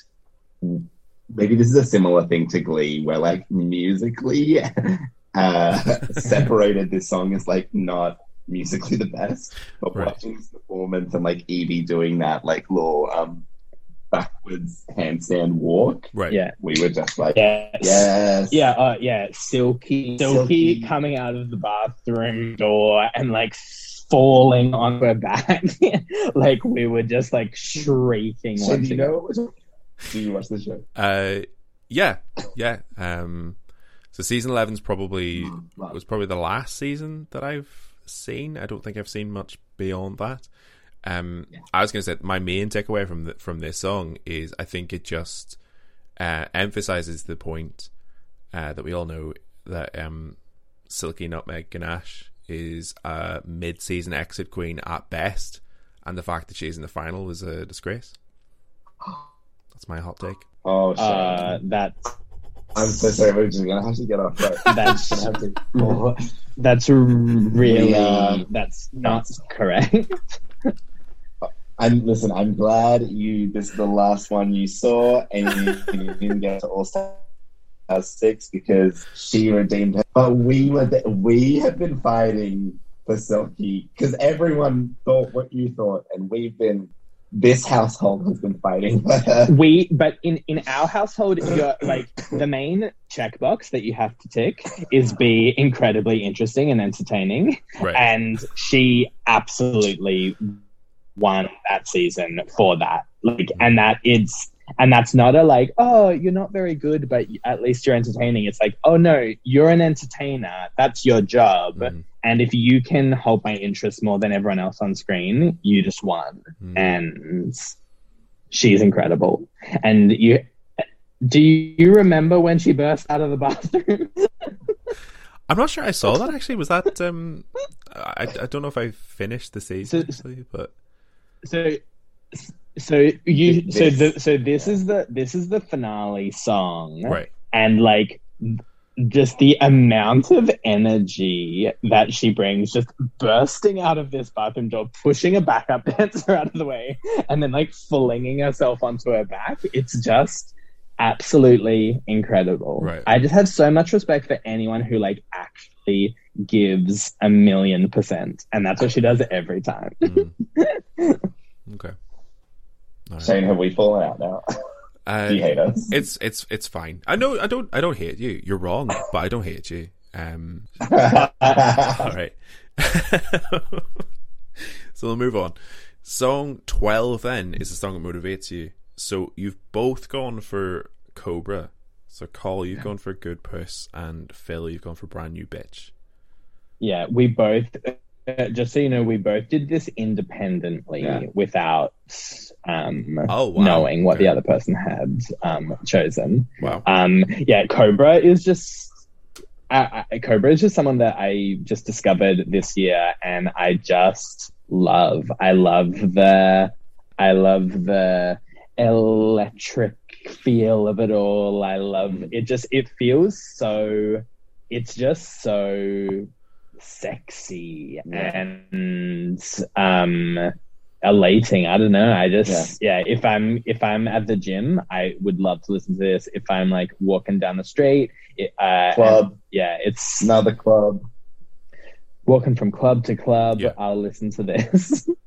maybe this is a similar thing to glee where like musically uh separated this song is like not musically the best but Right. watching this performance and like Yvie doing that like little um backwards handstand walk right. Yeah. we were just like Yes. yes Yeah, uh, yeah, Silky, Silky, Silky. coming out of the bathroom door and like falling on her back, like we were just like shrieking. so do you it. know what was do you watch the show Uh, yeah, yeah. Um, so season 11's probably was probably the last season that I've seen. I don't think I've seen much beyond that. Um, I was going to say my main takeaway from the, from this song is I think it just uh, emphasizes the point uh, that we all know that um, Silky Nutmeg Ganache is a mid-season exit queen at best, and the fact that she's in the final was a disgrace. That's my hot take. oh. Uh, that i'm so sorry we're just gonna have to get off right that's to- oh. that's really Yeah. Um, um, that's not correct. I'm listen. I'm glad you. This is the last one you saw, and you, you didn't get to All Star Six because she redeemed her. But we were. The, we have been fighting for Silky because everyone thought what you thought, and we've been. This household has been fighting for her. We, but in in our household, you're like the main checkbox that you have to tick is be incredibly interesting and entertaining. Right. and she absolutely won that season for that like and that it's and that's not a like oh you're not very good but at least you're entertaining it's like oh no you're an entertainer that's your job Mhm. and if you can hold my interest more than everyone else on screen you just won Mhm. and she's incredible and you do you remember when she burst out of the bathroom I'm not sure I saw that actually. Was that um I, I don't know if I finished the season So- actually, but so so you so This- the so this is the this is the finale song right. and like just the amount of energy that she brings just bursting out of this bathroom door pushing a backup dancer out of the way and then like flinging herself onto her back it's just absolutely incredible Right. i just have so much respect for anyone who like actually gives a million percent and that's what she does every time Mm. okay. Right. Shane, have we fallen out now? Uh, Do you hate us? it's it's it's fine. I know I don't I don't hate you. You're wrong, but I don't hate you. Um all right. so we'll move on. Song 12 then is the song that motivates you. So you've both gone for Cobrah. So Col, you've gone for Good Puss, and Fil, you've gone for Brand New Bitch. Yeah, we both. Just so you know, we both did this independently Yeah. without um, Oh, wow. knowing what Okay. the other person had um, chosen. Wow. Um, yeah, Cobrah is just. I, I, Cobrah is just someone that I just discovered this year, and I just love. I love the. I love the electric feel of it all. I love it. Just it feels so. It's just so sexy Yeah. and um elating. I don't know. I just yeah. If I'm if I'm at the gym, I would love to listen to this. If I'm like walking down the street, it, uh, Club. and- yeah, it's Another club. walking from club to club. Yeah. I'll listen to this.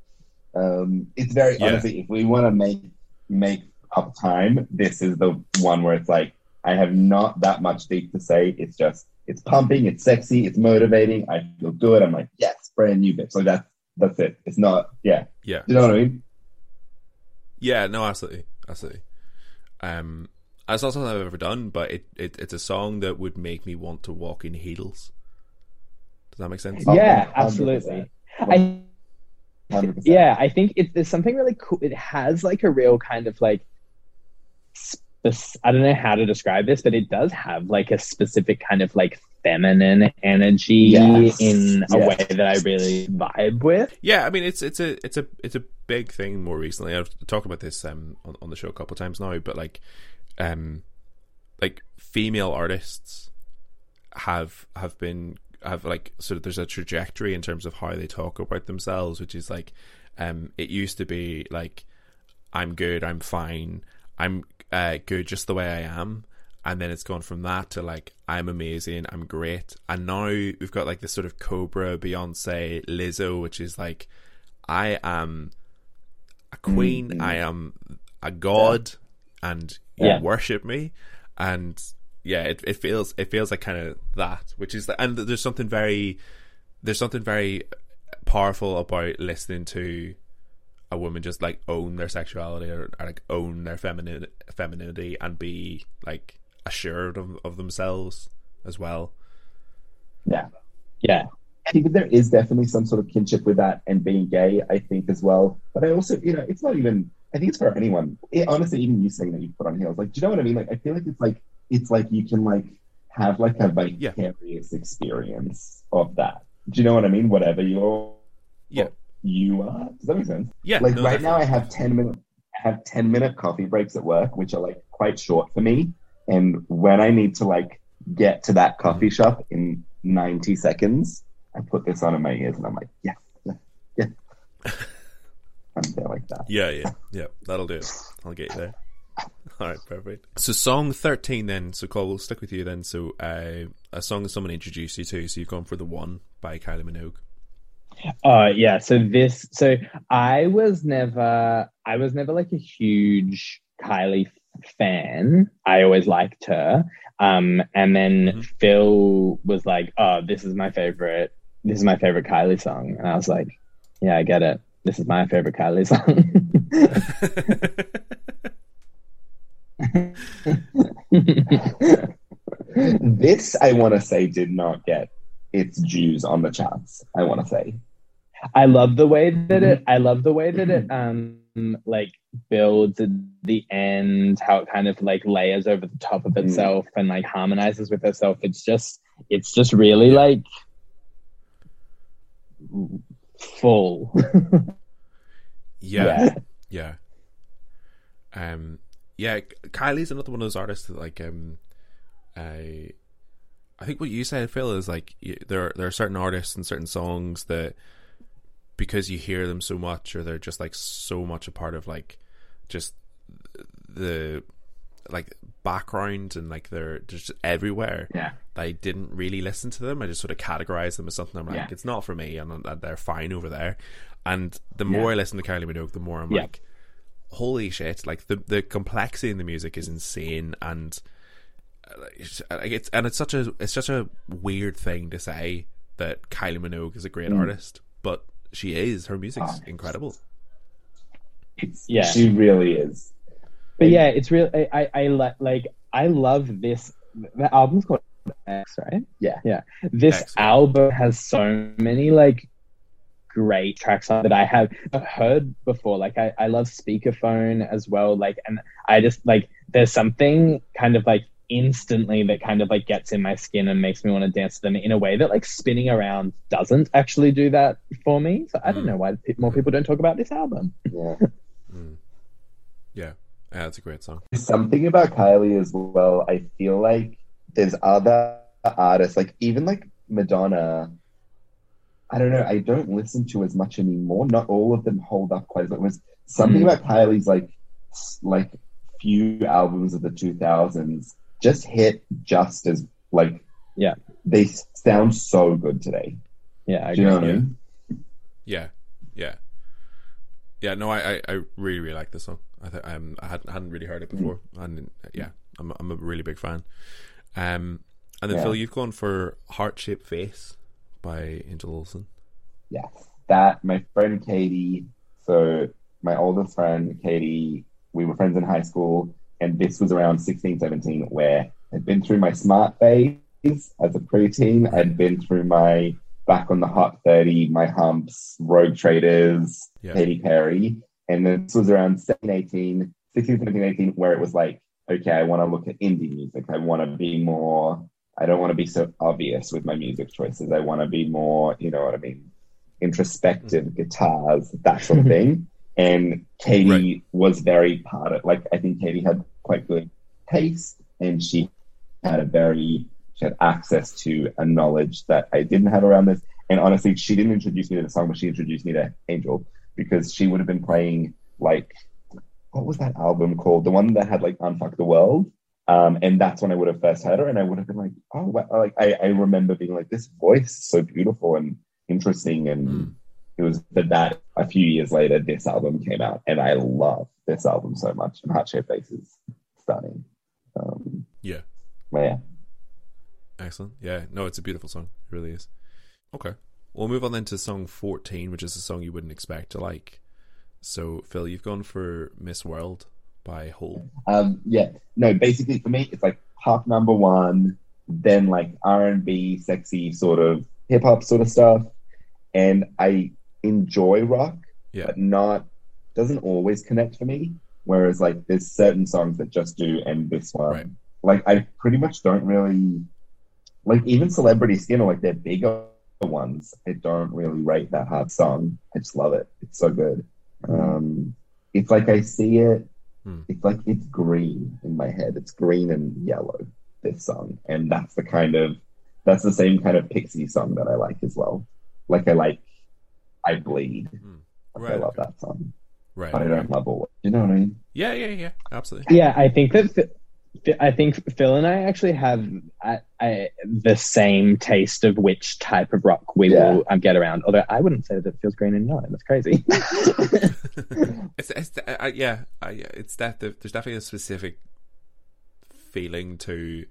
Um, it's very Yeah. honestly, if we want to make make up time, this is the one where it's like I have not that much deep to say. It's just it's pumping, it's sexy, it's motivating. I feel good. I'm like, yes, brand new bit. So that's that's it. It's not, yeah. Yeah. You know what I mean? Yeah, no, absolutely, absolutely. Um, it's not something I've ever done, but it, it it's a song that would make me want to walk in heels. Does that make sense? Yeah, 100%. absolutely. I 100%. yeah, I think it, there's something really cool. It has like a real kind of like, spec- I don't know how to describe this, but it does have like a specific kind of like feminine energy Yes, in a yes. way that I really vibe with. Yeah, I mean it's it's a it's a it's a big thing more recently. I've talked about this um on, on the show a couple of times now, but like um like female artists have have been have like sort of there's a trajectory in terms of how they talk about themselves, which is like um it used to be like I'm good, I'm fine, I'm uh, good just the way I am. And then it's gone from that to like I'm amazing, I'm great, and now we've got like this sort of Cobrah, Beyonce, Lizzo, which is like I am a queen, Mhm. I am a god, and you Yeah. worship me, and yeah, it, it feels it feels like kind of that, which is and there's something very there's something very powerful about listening to a woman just like own their sexuality or, or like own their feminine femininity and be like assured of, of themselves as well. Yeah. Yeah, I think there is definitely some sort of kinship with that and being gay, I think, as well. But I also, you know, it's not even, I think it's for anyone. It, honestly, even you saying that you put on heels, like, do you know what I mean? Like, I feel like it's like, it's like you can, like, have, like, a vicarious experience of that. Do you know what I mean? Whatever you're, Yeah. You are. Does that make sense? Yeah, Like, no, right now, I have 10 minute, I have 10 minute coffee breaks at work, which are, like, quite short for me. And when I need to, like, get to that coffee shop in 90 seconds, I put this on in my ears and I'm like, yes, yes, yes. I'm there like that. Yeah, yeah, yeah. That'll do. I'll get you there. All right, perfect. So, song thirteen then. So, Col, we'll stick with you then. So, uh, a song that someone introduced you to. So, you've gone for the one by Kylie Minogue. Uh yeah, so this so I was never I was never like a huge Kylie fan. I always liked her. Um and then Mhm. Fil was like, "Oh, this is my favorite. This is my favorite Kylie song." And I was like, "Yeah, I get it. This is my favorite Kylie song." This, I want to say, did not get its dues on the charts. I want to say. I love the way that it. I love the way that it um like builds at the end, how it kind of like layers over the top of itself and like harmonizes with itself. It's just, it's just really like full. yeah, yeah. Um, yeah. Kylie's another one of those artists that like um, I, I think what you said, Fil, is like there there are certain artists and certain songs that because you hear them so much, or they're just like so much a part of like just the like background and like they're just everywhere. Yeah. I didn't really listen to them. I just sort of categorized them as something I'm like, Yeah. it's not for me, and, and they're fine over there. And the Yeah. more I listen to Kylie Minogue, the more I'm Yeah. like, holy shit! Like the the complexity in the music is insane, and uh, it's, like, it's and it's such a it's such a weird thing to say that Kylie Minogue is a great Mm. artist, but she is. Her music's Oh. incredible. It's, Yeah. She really is. but yeah, it's real. I, I, I li- like, I love this. The album's called X, right? Yeah. Yeah. This X, album has so many like great tracks on that I have heard before. Like I, I love speakerphone as well. Like and I just like there's something kind of like instantly that kind of like gets in my skin and makes me want to dance to them in a way that like spinning around doesn't actually do that for me. So I don't Mm. know why more people don't talk about this album. Yeah. Mm. Yeah, yeah, it's a great song. Something about Kylie as well. I feel like there's other artists, like even like Madonna. I don't know. I don't listen to as much anymore. Not all of them hold up quite as much. It was something Mm. about Kylie's like like few albums of the 2000s just hit just as like Yeah. they sound so good today. Yeah, I Do you know what I agree. mean? Yeah, yeah, yeah. No, I, I, I really, really like this song. I th- um, I hadn't, hadn't really heard it before, and yeah, I'm, I'm a really big fan. Um, and then Yeah. Fil, you've gone for "Heart Shaped Face" by Angel Olsen. Yeah. That my friend Katie, so my oldest friend Katie, we were friends in high school, and this was around 16, 17, where I'd been through my smart phase as a preteen. I'd been through my back on the Hot 30, My Humps, Rogue Traders, Yeah. Katy Perry. And this was around 17, 18, 16, 17, 18, where it was like, okay, I want to look at indie music. I want to be more, I don't want to be so obvious with my music choices. I want to be more, you know what I mean, introspective mm. guitars, that sort of thing. And Katie Right. was very part of, like, I think Katie had quite good taste and she had a very, she had access to a knowledge that I didn't have around this. And honestly, she didn't introduce me to the song, but she introduced me to Angel because she would have been playing like what was that album called? The one that had like Unfuck the World. Um, and that's when I would have first heard her, and I would have been like, oh, wow. like I, I remember being like, this voice is so beautiful and interesting, and Mm. It was for that a few years later, this album came out, and I love this album so much. And Heart Shaped Face is stunning. Um, Yeah. yeah, Excellent. Yeah. No, it's a beautiful song. It really is. Okay. We'll move on then to song 14, which is a song you wouldn't expect to like. So, Fil, you've gone for Miss World by Hole. Um, yeah, no, basically for me, it's like pop number one, then like R and B, sexy sort of hip hop sort of stuff, and I enjoy rock, Yeah. but not doesn't always connect for me. Whereas like there's certain songs that just do, and this one, Right. like I pretty much don't really like even Celebrity Skin or like their bigger ones. I don't really rate that hard song. I just love it. It's so good. Um, it's like I see it Hmm. it's like it's green in my head. It's green and yellow. This song, and that's the kind of that's the same kind of Pixie song that I like as well. Like I like, I bleed. Hmm. Right, I love that song, Right. but I don't love all. You know what I mean? Yeah, yeah, yeah. Absolutely. Yeah, I think that I think Fil and I actually have I, I, the same taste of which type of rock we Yeah. will um, get around. Although I wouldn't say that it feels green and yellow. That's crazy. it's, it's I, yeah, I, it's that there's definitely a specific feeling to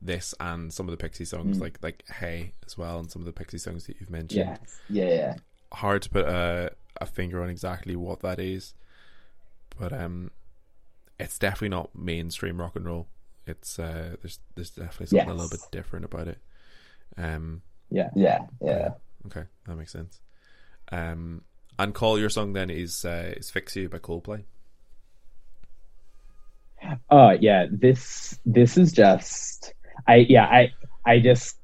this and some of the Pixie songs, Mm. like like Hey as well, and some of the Pixie songs that you've mentioned. yeah, Yeah. Hard to put a a finger on exactly what that is, but um, it's definitely not mainstream rock and roll. It's uh, there's there's definitely something a little bit different about it. Um, yeah. Yeah. Yeah. okay, that makes sense. Um, and Col your song then is uh, is Fix You by Coldplay. Oh yeah, this this is just I yeah I I just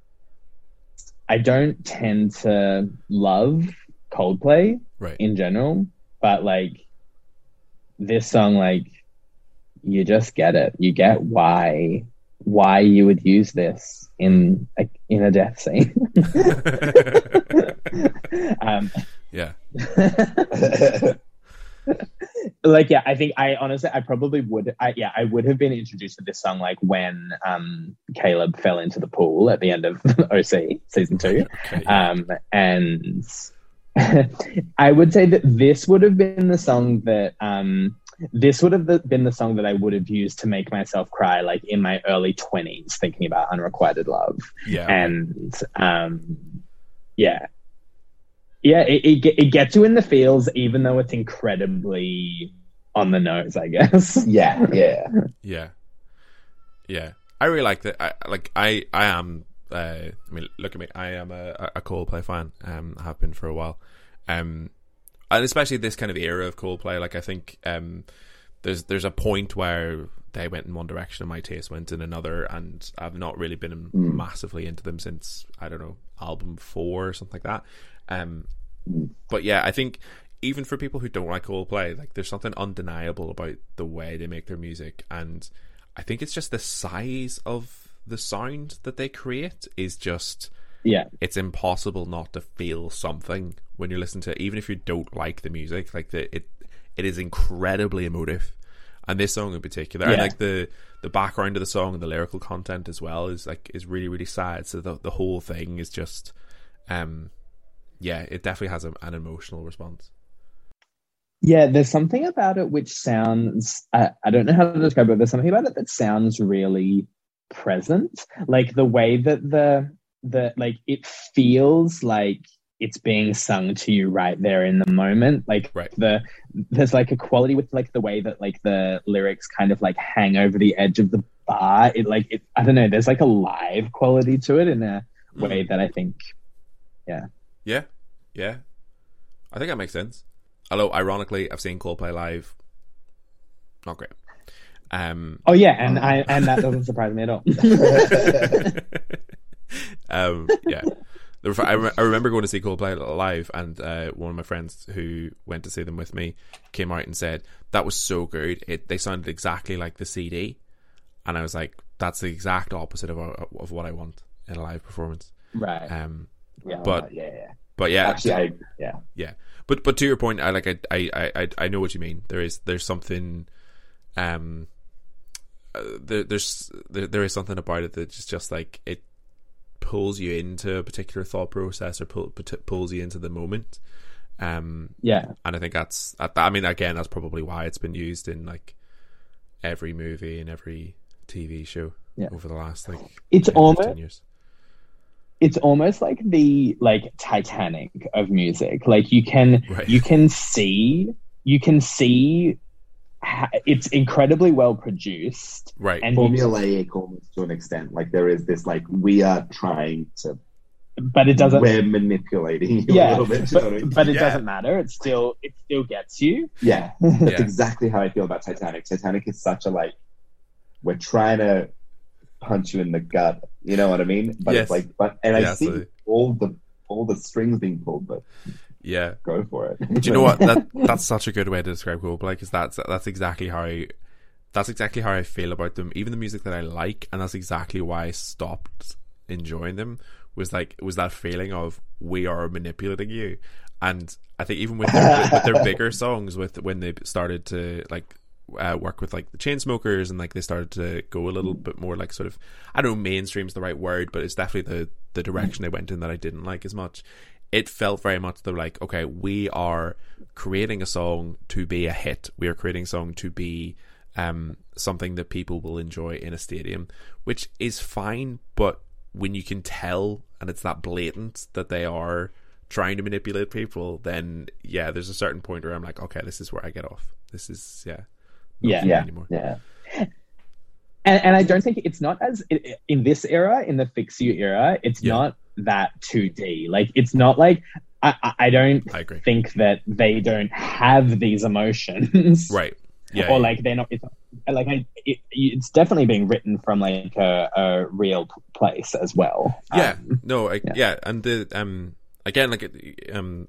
I don't tend to love Coldplay Right. in general, but like this song, like you just get it. You get why why you would use this in a, in a death scene. um, yeah. like yeah, I think I honestly I probably would I yeah I would have been introduced to this song like when um Caleb fell into the pool at the end of OC season two. Okay, yeah. Um, and I would say that this would have been the song that um, this would have been the song that I would have used to make myself cry, like in my early twenties, thinking about unrequited love. yeah. And um, yeah, yeah, it, it it gets you in the feels, even though it's incredibly on the nose, I guess. Yeah. Yeah. Yeah, yeah. I really like that. I like. I. I am. Uh, I mean, look at me. I am a, a Coldplay fan. Um, I have been for a while. Um, and especially this kind of era of Coldplay. Like, I think um, there's there's a point where they went in one direction and my taste went in another, and I've not really been Mm. massively into them since I don't know album four or something like that. Um, Mm. but yeah, I think even for people who don't like Coldplay, like there's something undeniable about the way they make their music, and I think it's just the size of the sound that they create is just yeah, it's impossible not to feel something when you listen to it, even if you don't like the music. Like the it it is incredibly emotive. And this song in particular, and like the the background of the song and the lyrical content as well is like is really really sad. So the the whole thing is just, um, yeah, it definitely has a, an emotional response. Yeah, there's something about it which sounds, I, I don't know how to describe it, there's something about it that sounds really present. Like the way that the, the, like it feels like it's being sung to you right there in the moment. Like Right. the, there's like a quality with like the way that like the lyrics kind of like hang over the edge of the bar. It like, it, I don't know, there's like a live quality to it in a mm. way that I think Yeah. Yeah. Yeah. I think that makes sense. Although, ironically, I've seen Coldplay live. Not great. Um, Oh yeah, and I and that doesn't surprise me at all. um, yeah. I, I remember going to see Coldplay live, and uh, one of my friends who went to see them with me came out and said that was so good. It they sounded exactly like the CD, and I was like, "That's the exact opposite of of what I want in a live performance." right. Um, yeah. but- yeah, yeah. but yeah, Actually, I yeah. yeah. But but to your point, I like I I I I know what you mean. There is there's something, um, uh, there, there's there, there is something about it that just just like it pulls you into a particular thought process or pull, pulls you into the moment. Um, yeah. and I think that's I mean again that's probably why it's been used in like every movie and every TV show Yeah. over the last like It's 10, almost 15 years. it's almost like the like Titanic of music. Like you can Right. you can see you can see it's incredibly well produced Right. and you, Formulaic almost to an extent. Like there is this like we are trying to but it doesn't we're manipulating you a yeah little bit. you know what I but, but it Yeah. doesn't matter it still it still gets you yeah, that's Yeah. exactly how I feel about Titanic. Titanic is such a like we're trying to punch you in the gut. You know what I mean? But Yes. it's like, but and I Yeah, see absolutely. all the all the strings being pulled, but Yeah. go for it. Do you know what? That that's such a good way to describe Coldplay because that's that's exactly how I that's exactly how I feel about them. Even the music that I like, and that's exactly why I stopped enjoying them. Was like was that feeling of we are manipulating you, and I think even with their, with their bigger songs, with when they started to like uh, work with like the Chainsmokers and like they started to go a little bit more like sort of I don't know mainstream's the right word, but it's definitely the the direction they went in that I didn't like as much. It felt very much the like okay, we are creating a song to be a hit. We are creating a song to be um something that people will enjoy in a stadium, which is fine, but when you can tell and it's that blatant that they are trying to manipulate people, then yeah, there's a certain point where I'm like, okay, this is where I get off. This is yeah, not Yeah. yeah, anymore. yeah. and, and I don't think it's not as in this era, in the fix you era, it's Yeah. not that 2D. Like it's not like I, I- don't I agree. think that they don't have these emotions, Right. Yeah. Or like they're not. It's like I, it, it's definitely being written from like a, a real place as well. yeah Um, no I, yeah. yeah. and the um again like um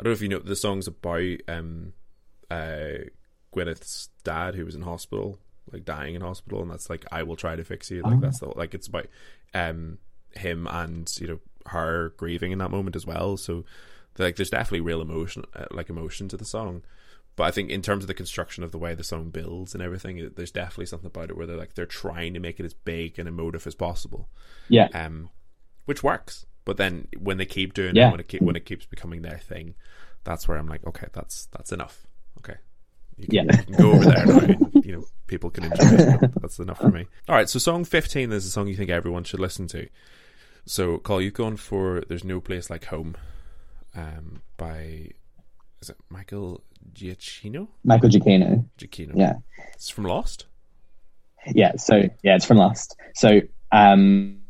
i don't know if you know the song's about um uh gwyneth's dad who was in hospital like dying in hospital and that's like i will try to fix you like Oh. that's the like it's about um him and you know her grieving in that moment as well so like there's definitely real emotion uh, like emotion to the song but I think in terms of the construction of the way the song builds and everything, there's definitely something about it where they're like they're trying to make it as big and emotive as possible yeah, um, which works. But then when they keep doing Yeah. it, when it keep, when it keeps becoming their thing, that's where I'm like, okay, that's that's enough. Okay, you can, Yeah. you can go over there. And, you know, people can enjoy it. That's enough for me. All right, so song 15 is a song you think everyone should listen to. So, Col, you've gone for "There's No Place Like Home" um, by is it Michael Giacchino? Michael Giacchino. Giacchino. Yeah. it's from Lost. Yeah, so yeah, it's from Lost. So um,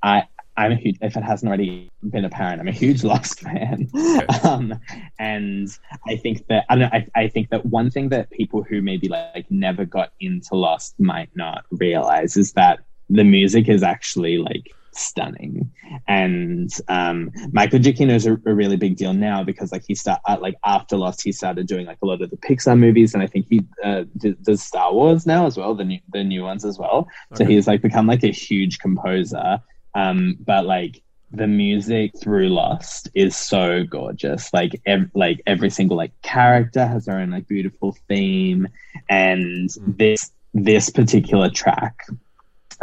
I I'm a huge. If it hasn't already been apparent, I'm a huge Lost fan. Okay. Um, and I think that I don't know. I, I think that one thing that people who maybe like never got into Lost might not realize is that the music is actually like stunning. And um michael giacchino is a, a really big deal now because like he start uh, like after lost he started doing like a lot of the pixar movies. And i think he uh, d- does star wars now as well the new the new ones as well. So he's like become like a huge composer. Um but like the music through lost is so gorgeous. Like ev- like every single like character has their own like beautiful theme. And Mm. this this particular track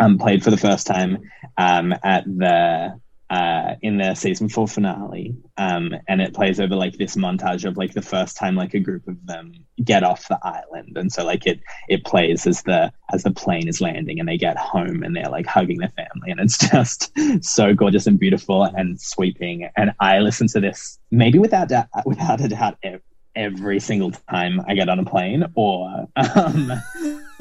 um played for the first time um at the uh in the season four finale. Um and it plays over like this montage of like the first time like a group of them get off the island. And so like it it plays as the as the plane is landing and they get home and they're like hugging their family. And it's just so gorgeous and beautiful and sweeping. And i listen to this maybe without doubt without a doubt ev- every single time i get on a plane or um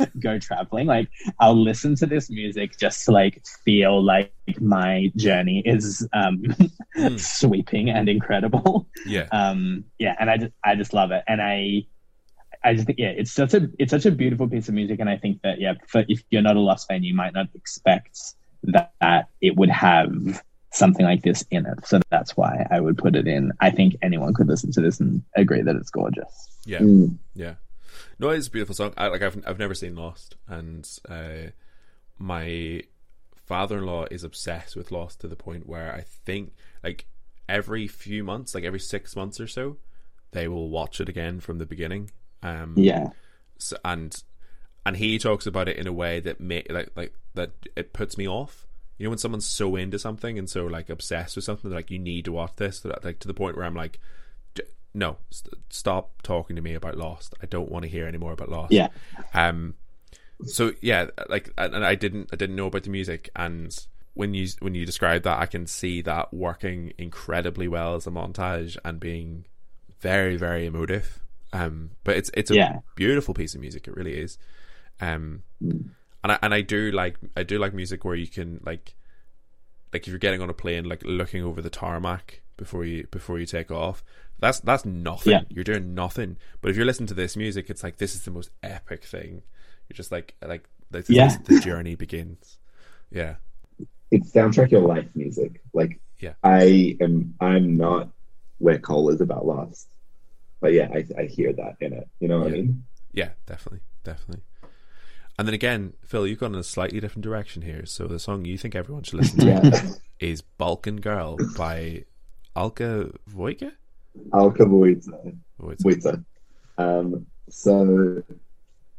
go traveling. Like I'll listen to this music just to like feel like my journey is um, Mm. sweeping and incredible. Yeah. Um, yeah, and I just I just love it, and I I just think yeah, it's such a it's such a beautiful piece of music, and I think that yeah, for, if you're not a Lost fan, you might not expect that, that it would have something like this in it. So that's why I would put it in. I think anyone could listen to this and agree that it's gorgeous. Yeah. Mm. Yeah. No, it's a beautiful song. I like I've I've never seen Lost and uh my father-in-law is obsessed with Lost to the point where I think like every few months, like every 6 months or so, they will watch it again from the beginning. Um Yeah, so, and and he talks about it in a way that may like like that it puts me off. You know when someone's so into something and so like obsessed with something, like you need to watch this, like to the point where I'm like, "D- no, st- stop talking to me about Lost. I don't want to hear any more about Lost. yeah, Um. So yeah, like, and and I didn't, I didn't know about the music, and when you when you describe that, I can see that working incredibly well as a montage and being very, very emotive. Um, but it's it's a Yeah. beautiful piece of music. It really is. Um, Mm. and I and I do like I do like music where you can like like if you're getting on a plane, like looking over the tarmac before you before you take off. That's that's nothing. Yeah. You're doing nothing. But if you're listening to this music, it's like this is the most epic thing. You're just like like this is Yeah. the journey begins. Yeah. It's soundtrack your life music. Like, Yeah. I am. I'm not where Col is about Lost, but yeah, I, I hear that in it. You know what I mean? Yeah, definitely, definitely. And then again, Fil, you've gone in a slightly different direction here. So the song you think everyone should listen to Yeah. is "Balkan Girl" by Alka Vuica. It's- Vuica. Um, so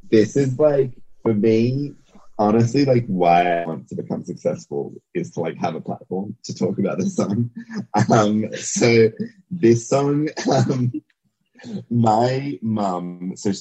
this is like for me, honestly, like why I want to become successful is to like have a platform to talk about this song. Um, so this song, um, my mum, so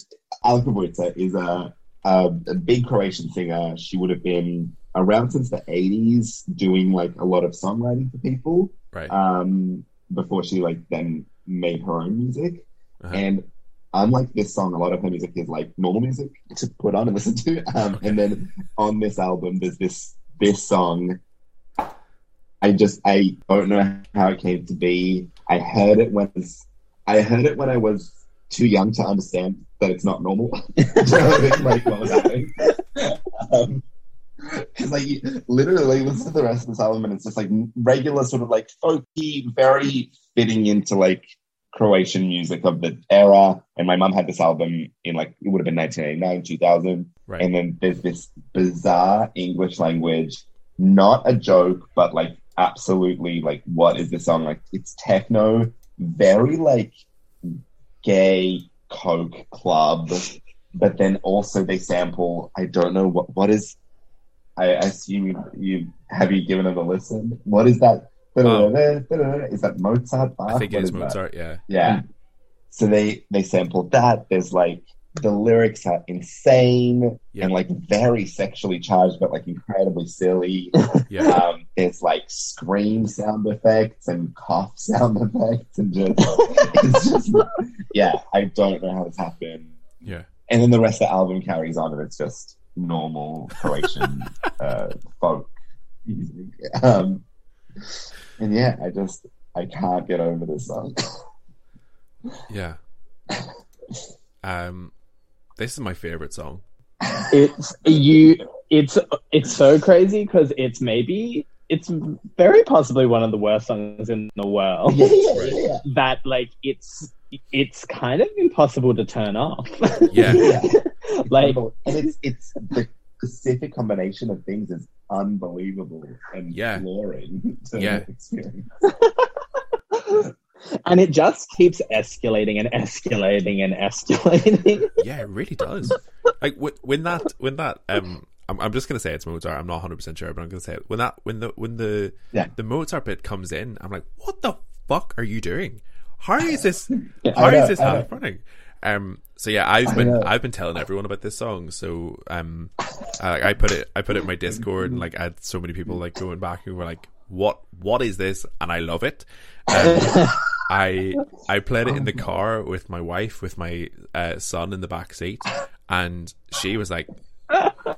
Alka Vuica is a, a a big Croatian singer. She would have been around since the eighties, doing like a lot of songwriting for people right. um, before she like then made her own music. Uh-huh. And unlike this song, a lot of her music is like normal music to put on and listen to. Um, and then on this album, there's this this song. I just I don't know how it came to be. I heard it when I heard it when I was too young to understand that it's not normal. like what was happening. Um, because like literally listen to the rest of this album and it's just like regular sort of like folky, very fitting into like Croatian music of the era. And my mum had this album in like it would have been 1989, 2000. Right. And then there's this bizarre English language, not a joke, but like absolutely like what is this song? Like it's techno, very like gay coke club, but then also they sample I don't know what what is I assume you, you have you given it a listen? What is that? Is that Mozart? Bach? I think it's is that? Mozart. Yeah. Yeah. So they they sampled that. There's like the lyrics are insane Yeah. and like very sexually charged, but like incredibly silly. Yeah. um, there's like scream sound effects and cough sound effects and just it's just yeah. I don't know how this happened. Yeah. And then the rest of the album carries on, and it's just normal Croatian uh, folk music. Um, and yeah, I just I can't get over this song. Yeah. Um, this is my favorite song. it's you. It's it's so crazy because it's maybe it's very possibly one of the worst songs in the world. yeah, yeah, yeah. That like it's it's kind of impossible to turn off. Yeah. Yeah. like and it's it's the specific combination of things is unbelievable and Yeah. alluring to Yeah. experience. and it just keeps escalating and escalating and escalating. Yeah, it really does. Like wh- when that when that um I'm, I'm just gonna say it's Mozart. I'm not 100 percent sure, but I'm gonna say it when that when the when the Yeah. the Mozart bit comes in. I'm like, what the fuck are you doing? How is this? Yeah. How know, is this I happening? Um. So yeah, I've been. I've been telling everyone about this song. So um, I, I put it I put it in my Discord, and like I had so many people like going back who were like, what What is this? And I love it. Um, I I played it in the car with my wife, with my uh, son in the back seat, and she was like,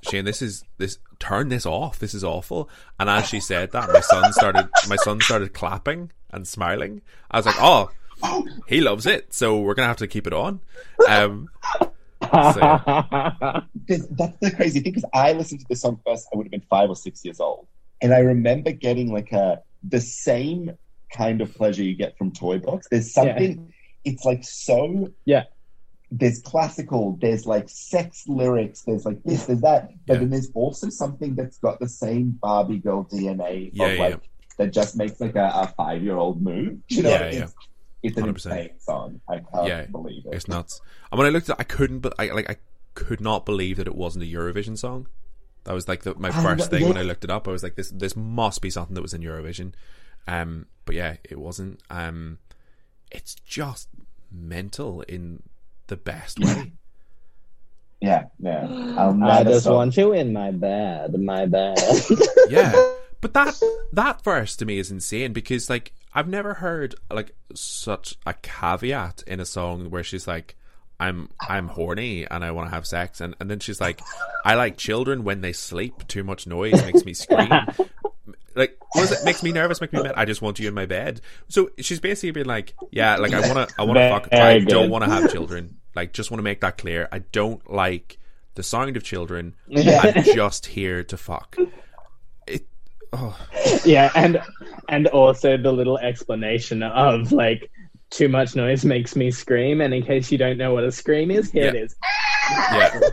Shane, this is this turn this off. This is awful. And as she said that, my son started my son started clapping and smiling. I was like, oh, he loves it, so we're gonna have to keep it on. Um, so, yeah. That's the crazy thing. Because I listened to this song first, I would have been five or six years old, and I remember getting like a the same kind of pleasure you get from Toy Box. There's something. It's like so. Yeah. There's classical. There's like sex lyrics. There's like this. There's that. But Yeah. then there's also something that's got the same Barbie girl DNA Yeah, of yeah, like that just makes like a, a five year old move. You know, Yeah, it's, yeah. It's an 100%. insane song. I can't Yeah, believe it. it's nuts. And when I looked at, it, I couldn't, but I like I could not believe that it wasn't a Eurovision song. That was like the, my Ah, first but thing when. I looked it up. I was like, this this must be something that was in Eurovision. Um, but yeah, it wasn't. Um, it's just mental in the best way. Yeah, yeah. I'll I just stop. want you in my bed, my bed. yeah but that that verse to me is insane because like i've never heard like such a caveat in a song where she's like i'm i'm horny and i want to have sex and, and then she's like i like children when they sleep. Too much noise makes me scream. Like what is it? Makes me nervous makes me mad. I just want you in my bed. So she's basically been like yeah like i want to i want to fuck i don't want to have children. Like just want to make that clear. I don't like the sound of children. I'm just here to fuck oh. Yeah, and and also the little explanation of like too much noise makes me scream, and in case you don't know what a scream is, here it is. yeah.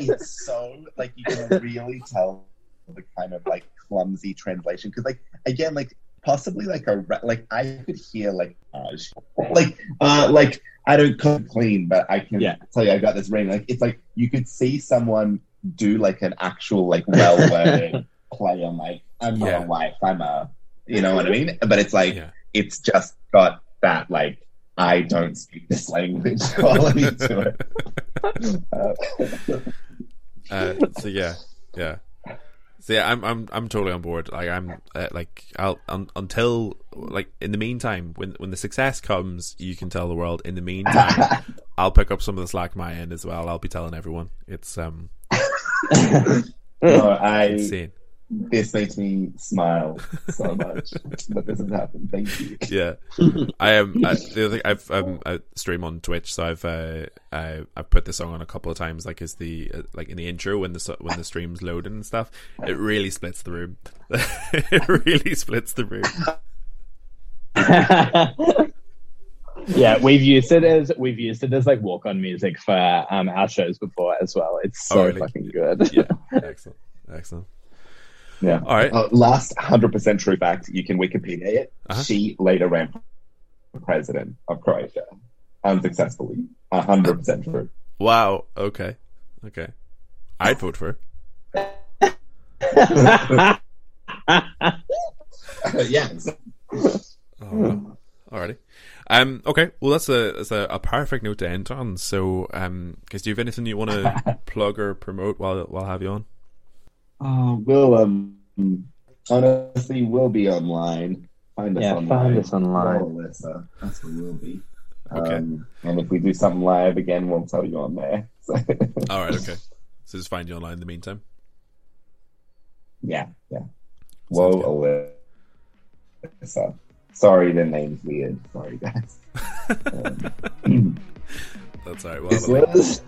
It's so like you can really tell the kind of like clumsy translation because like again like possibly like a ra- like I could hear like uh, like uh like I don't cook clean but I can Yeah. tell you I got this ring. Like it's like you could see someone do like an actual like well worded play on like I'm not Yeah. a wife I'm a you know what I mean? But it's like yeah. it's just got that like I don't speak this language quality to it. Uh, so yeah. Yeah. So yeah i'm i'm i'm totally on board. Like i'm uh, like i'll un, until like in the meantime when when the success comes you can tell the world. In the meantime i'll pick up some of the slack my end as well. I'll be telling everyone. It's um no, I insane. this makes me smile so much that this has happened. Thank you. yeah. I am I, the other thing i've um I stream on twitch so i've uh I, i've put this song on a couple of times like is the uh, like in the intro when the when the stream's loading and stuff. It really splits the room. It really splits the room yeah, we've used it as we've used it as like walk on music for um our shows before as well. It's so Oh, really? fucking good. yeah excellent excellent Yeah. all right Uh, last hundred percent true fact. You can Wikipedia it. Uh-huh. She later ran for president of Croatia unsuccessfully. hundred percent true. wow okay okay i'd vote for her yeah. oh, alrighty um okay well that's a that's a, a perfect note to end on so um because do you have anything you want to plug or promote while while I have you on Oh, we'll um honestly we'll be online. Find us Yeah, online. find us online. Follow Alyssa. That's where we'll be. Okay. Um, and if we do something live again, we'll tell you on there. So, all right okay so just find you online in the meantime yeah, yeah. Sounds Woah, Alyssa. Sorry, the name's weird. Sorry, guys. Um, that's all right well this have a link. was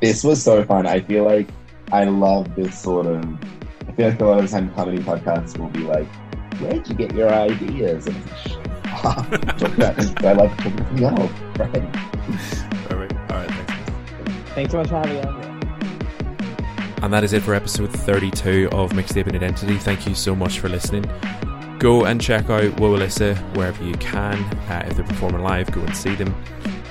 this was so fun. I feel like I love this sort of. I feel like a lot of the time comedy podcasts will be like, "Where'd you get your ideas?" And talk about this, I love everything else. Right? all right all right thanks Thanks so much for having me. And that is it for episode 32 of Mixed Mixtape and Identity. Thank you so much for listening. Go and check out Woah wherever you can. Uh, if they're performing live, go and see them.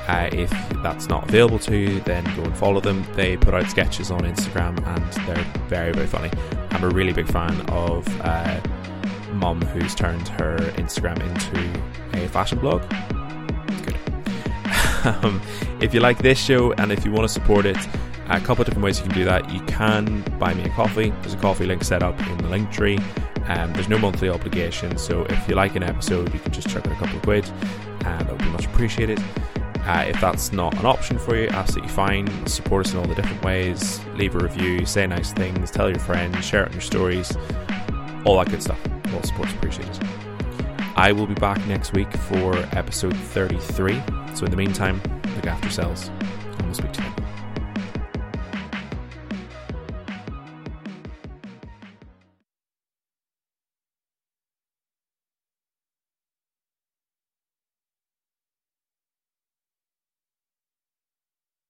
Uh, if that's not available to you, then go and follow them. They put out sketches on Instagram and they're very, very funny. I'm a really big fan of uh, Mum, who's turned her Instagram into a fashion blog. Good. um, if you like this show and if you want to support it, a couple of different ways you can do that. You can buy me a coffee. There's a coffee link set up in the Linktree. Um, there's no monthly obligation, so if you like an episode, you can just chuck in a couple of quid, and that would be much appreciated. Uh, if that's not an option for you, absolutely fine. Support us in all the different ways. Leave a review, say nice things, tell your friends, share it in your stories, all that good stuff. All support's appreciated. I will be back next week for episode 33. So in the meantime, look after yourselves, and we'll speak to you.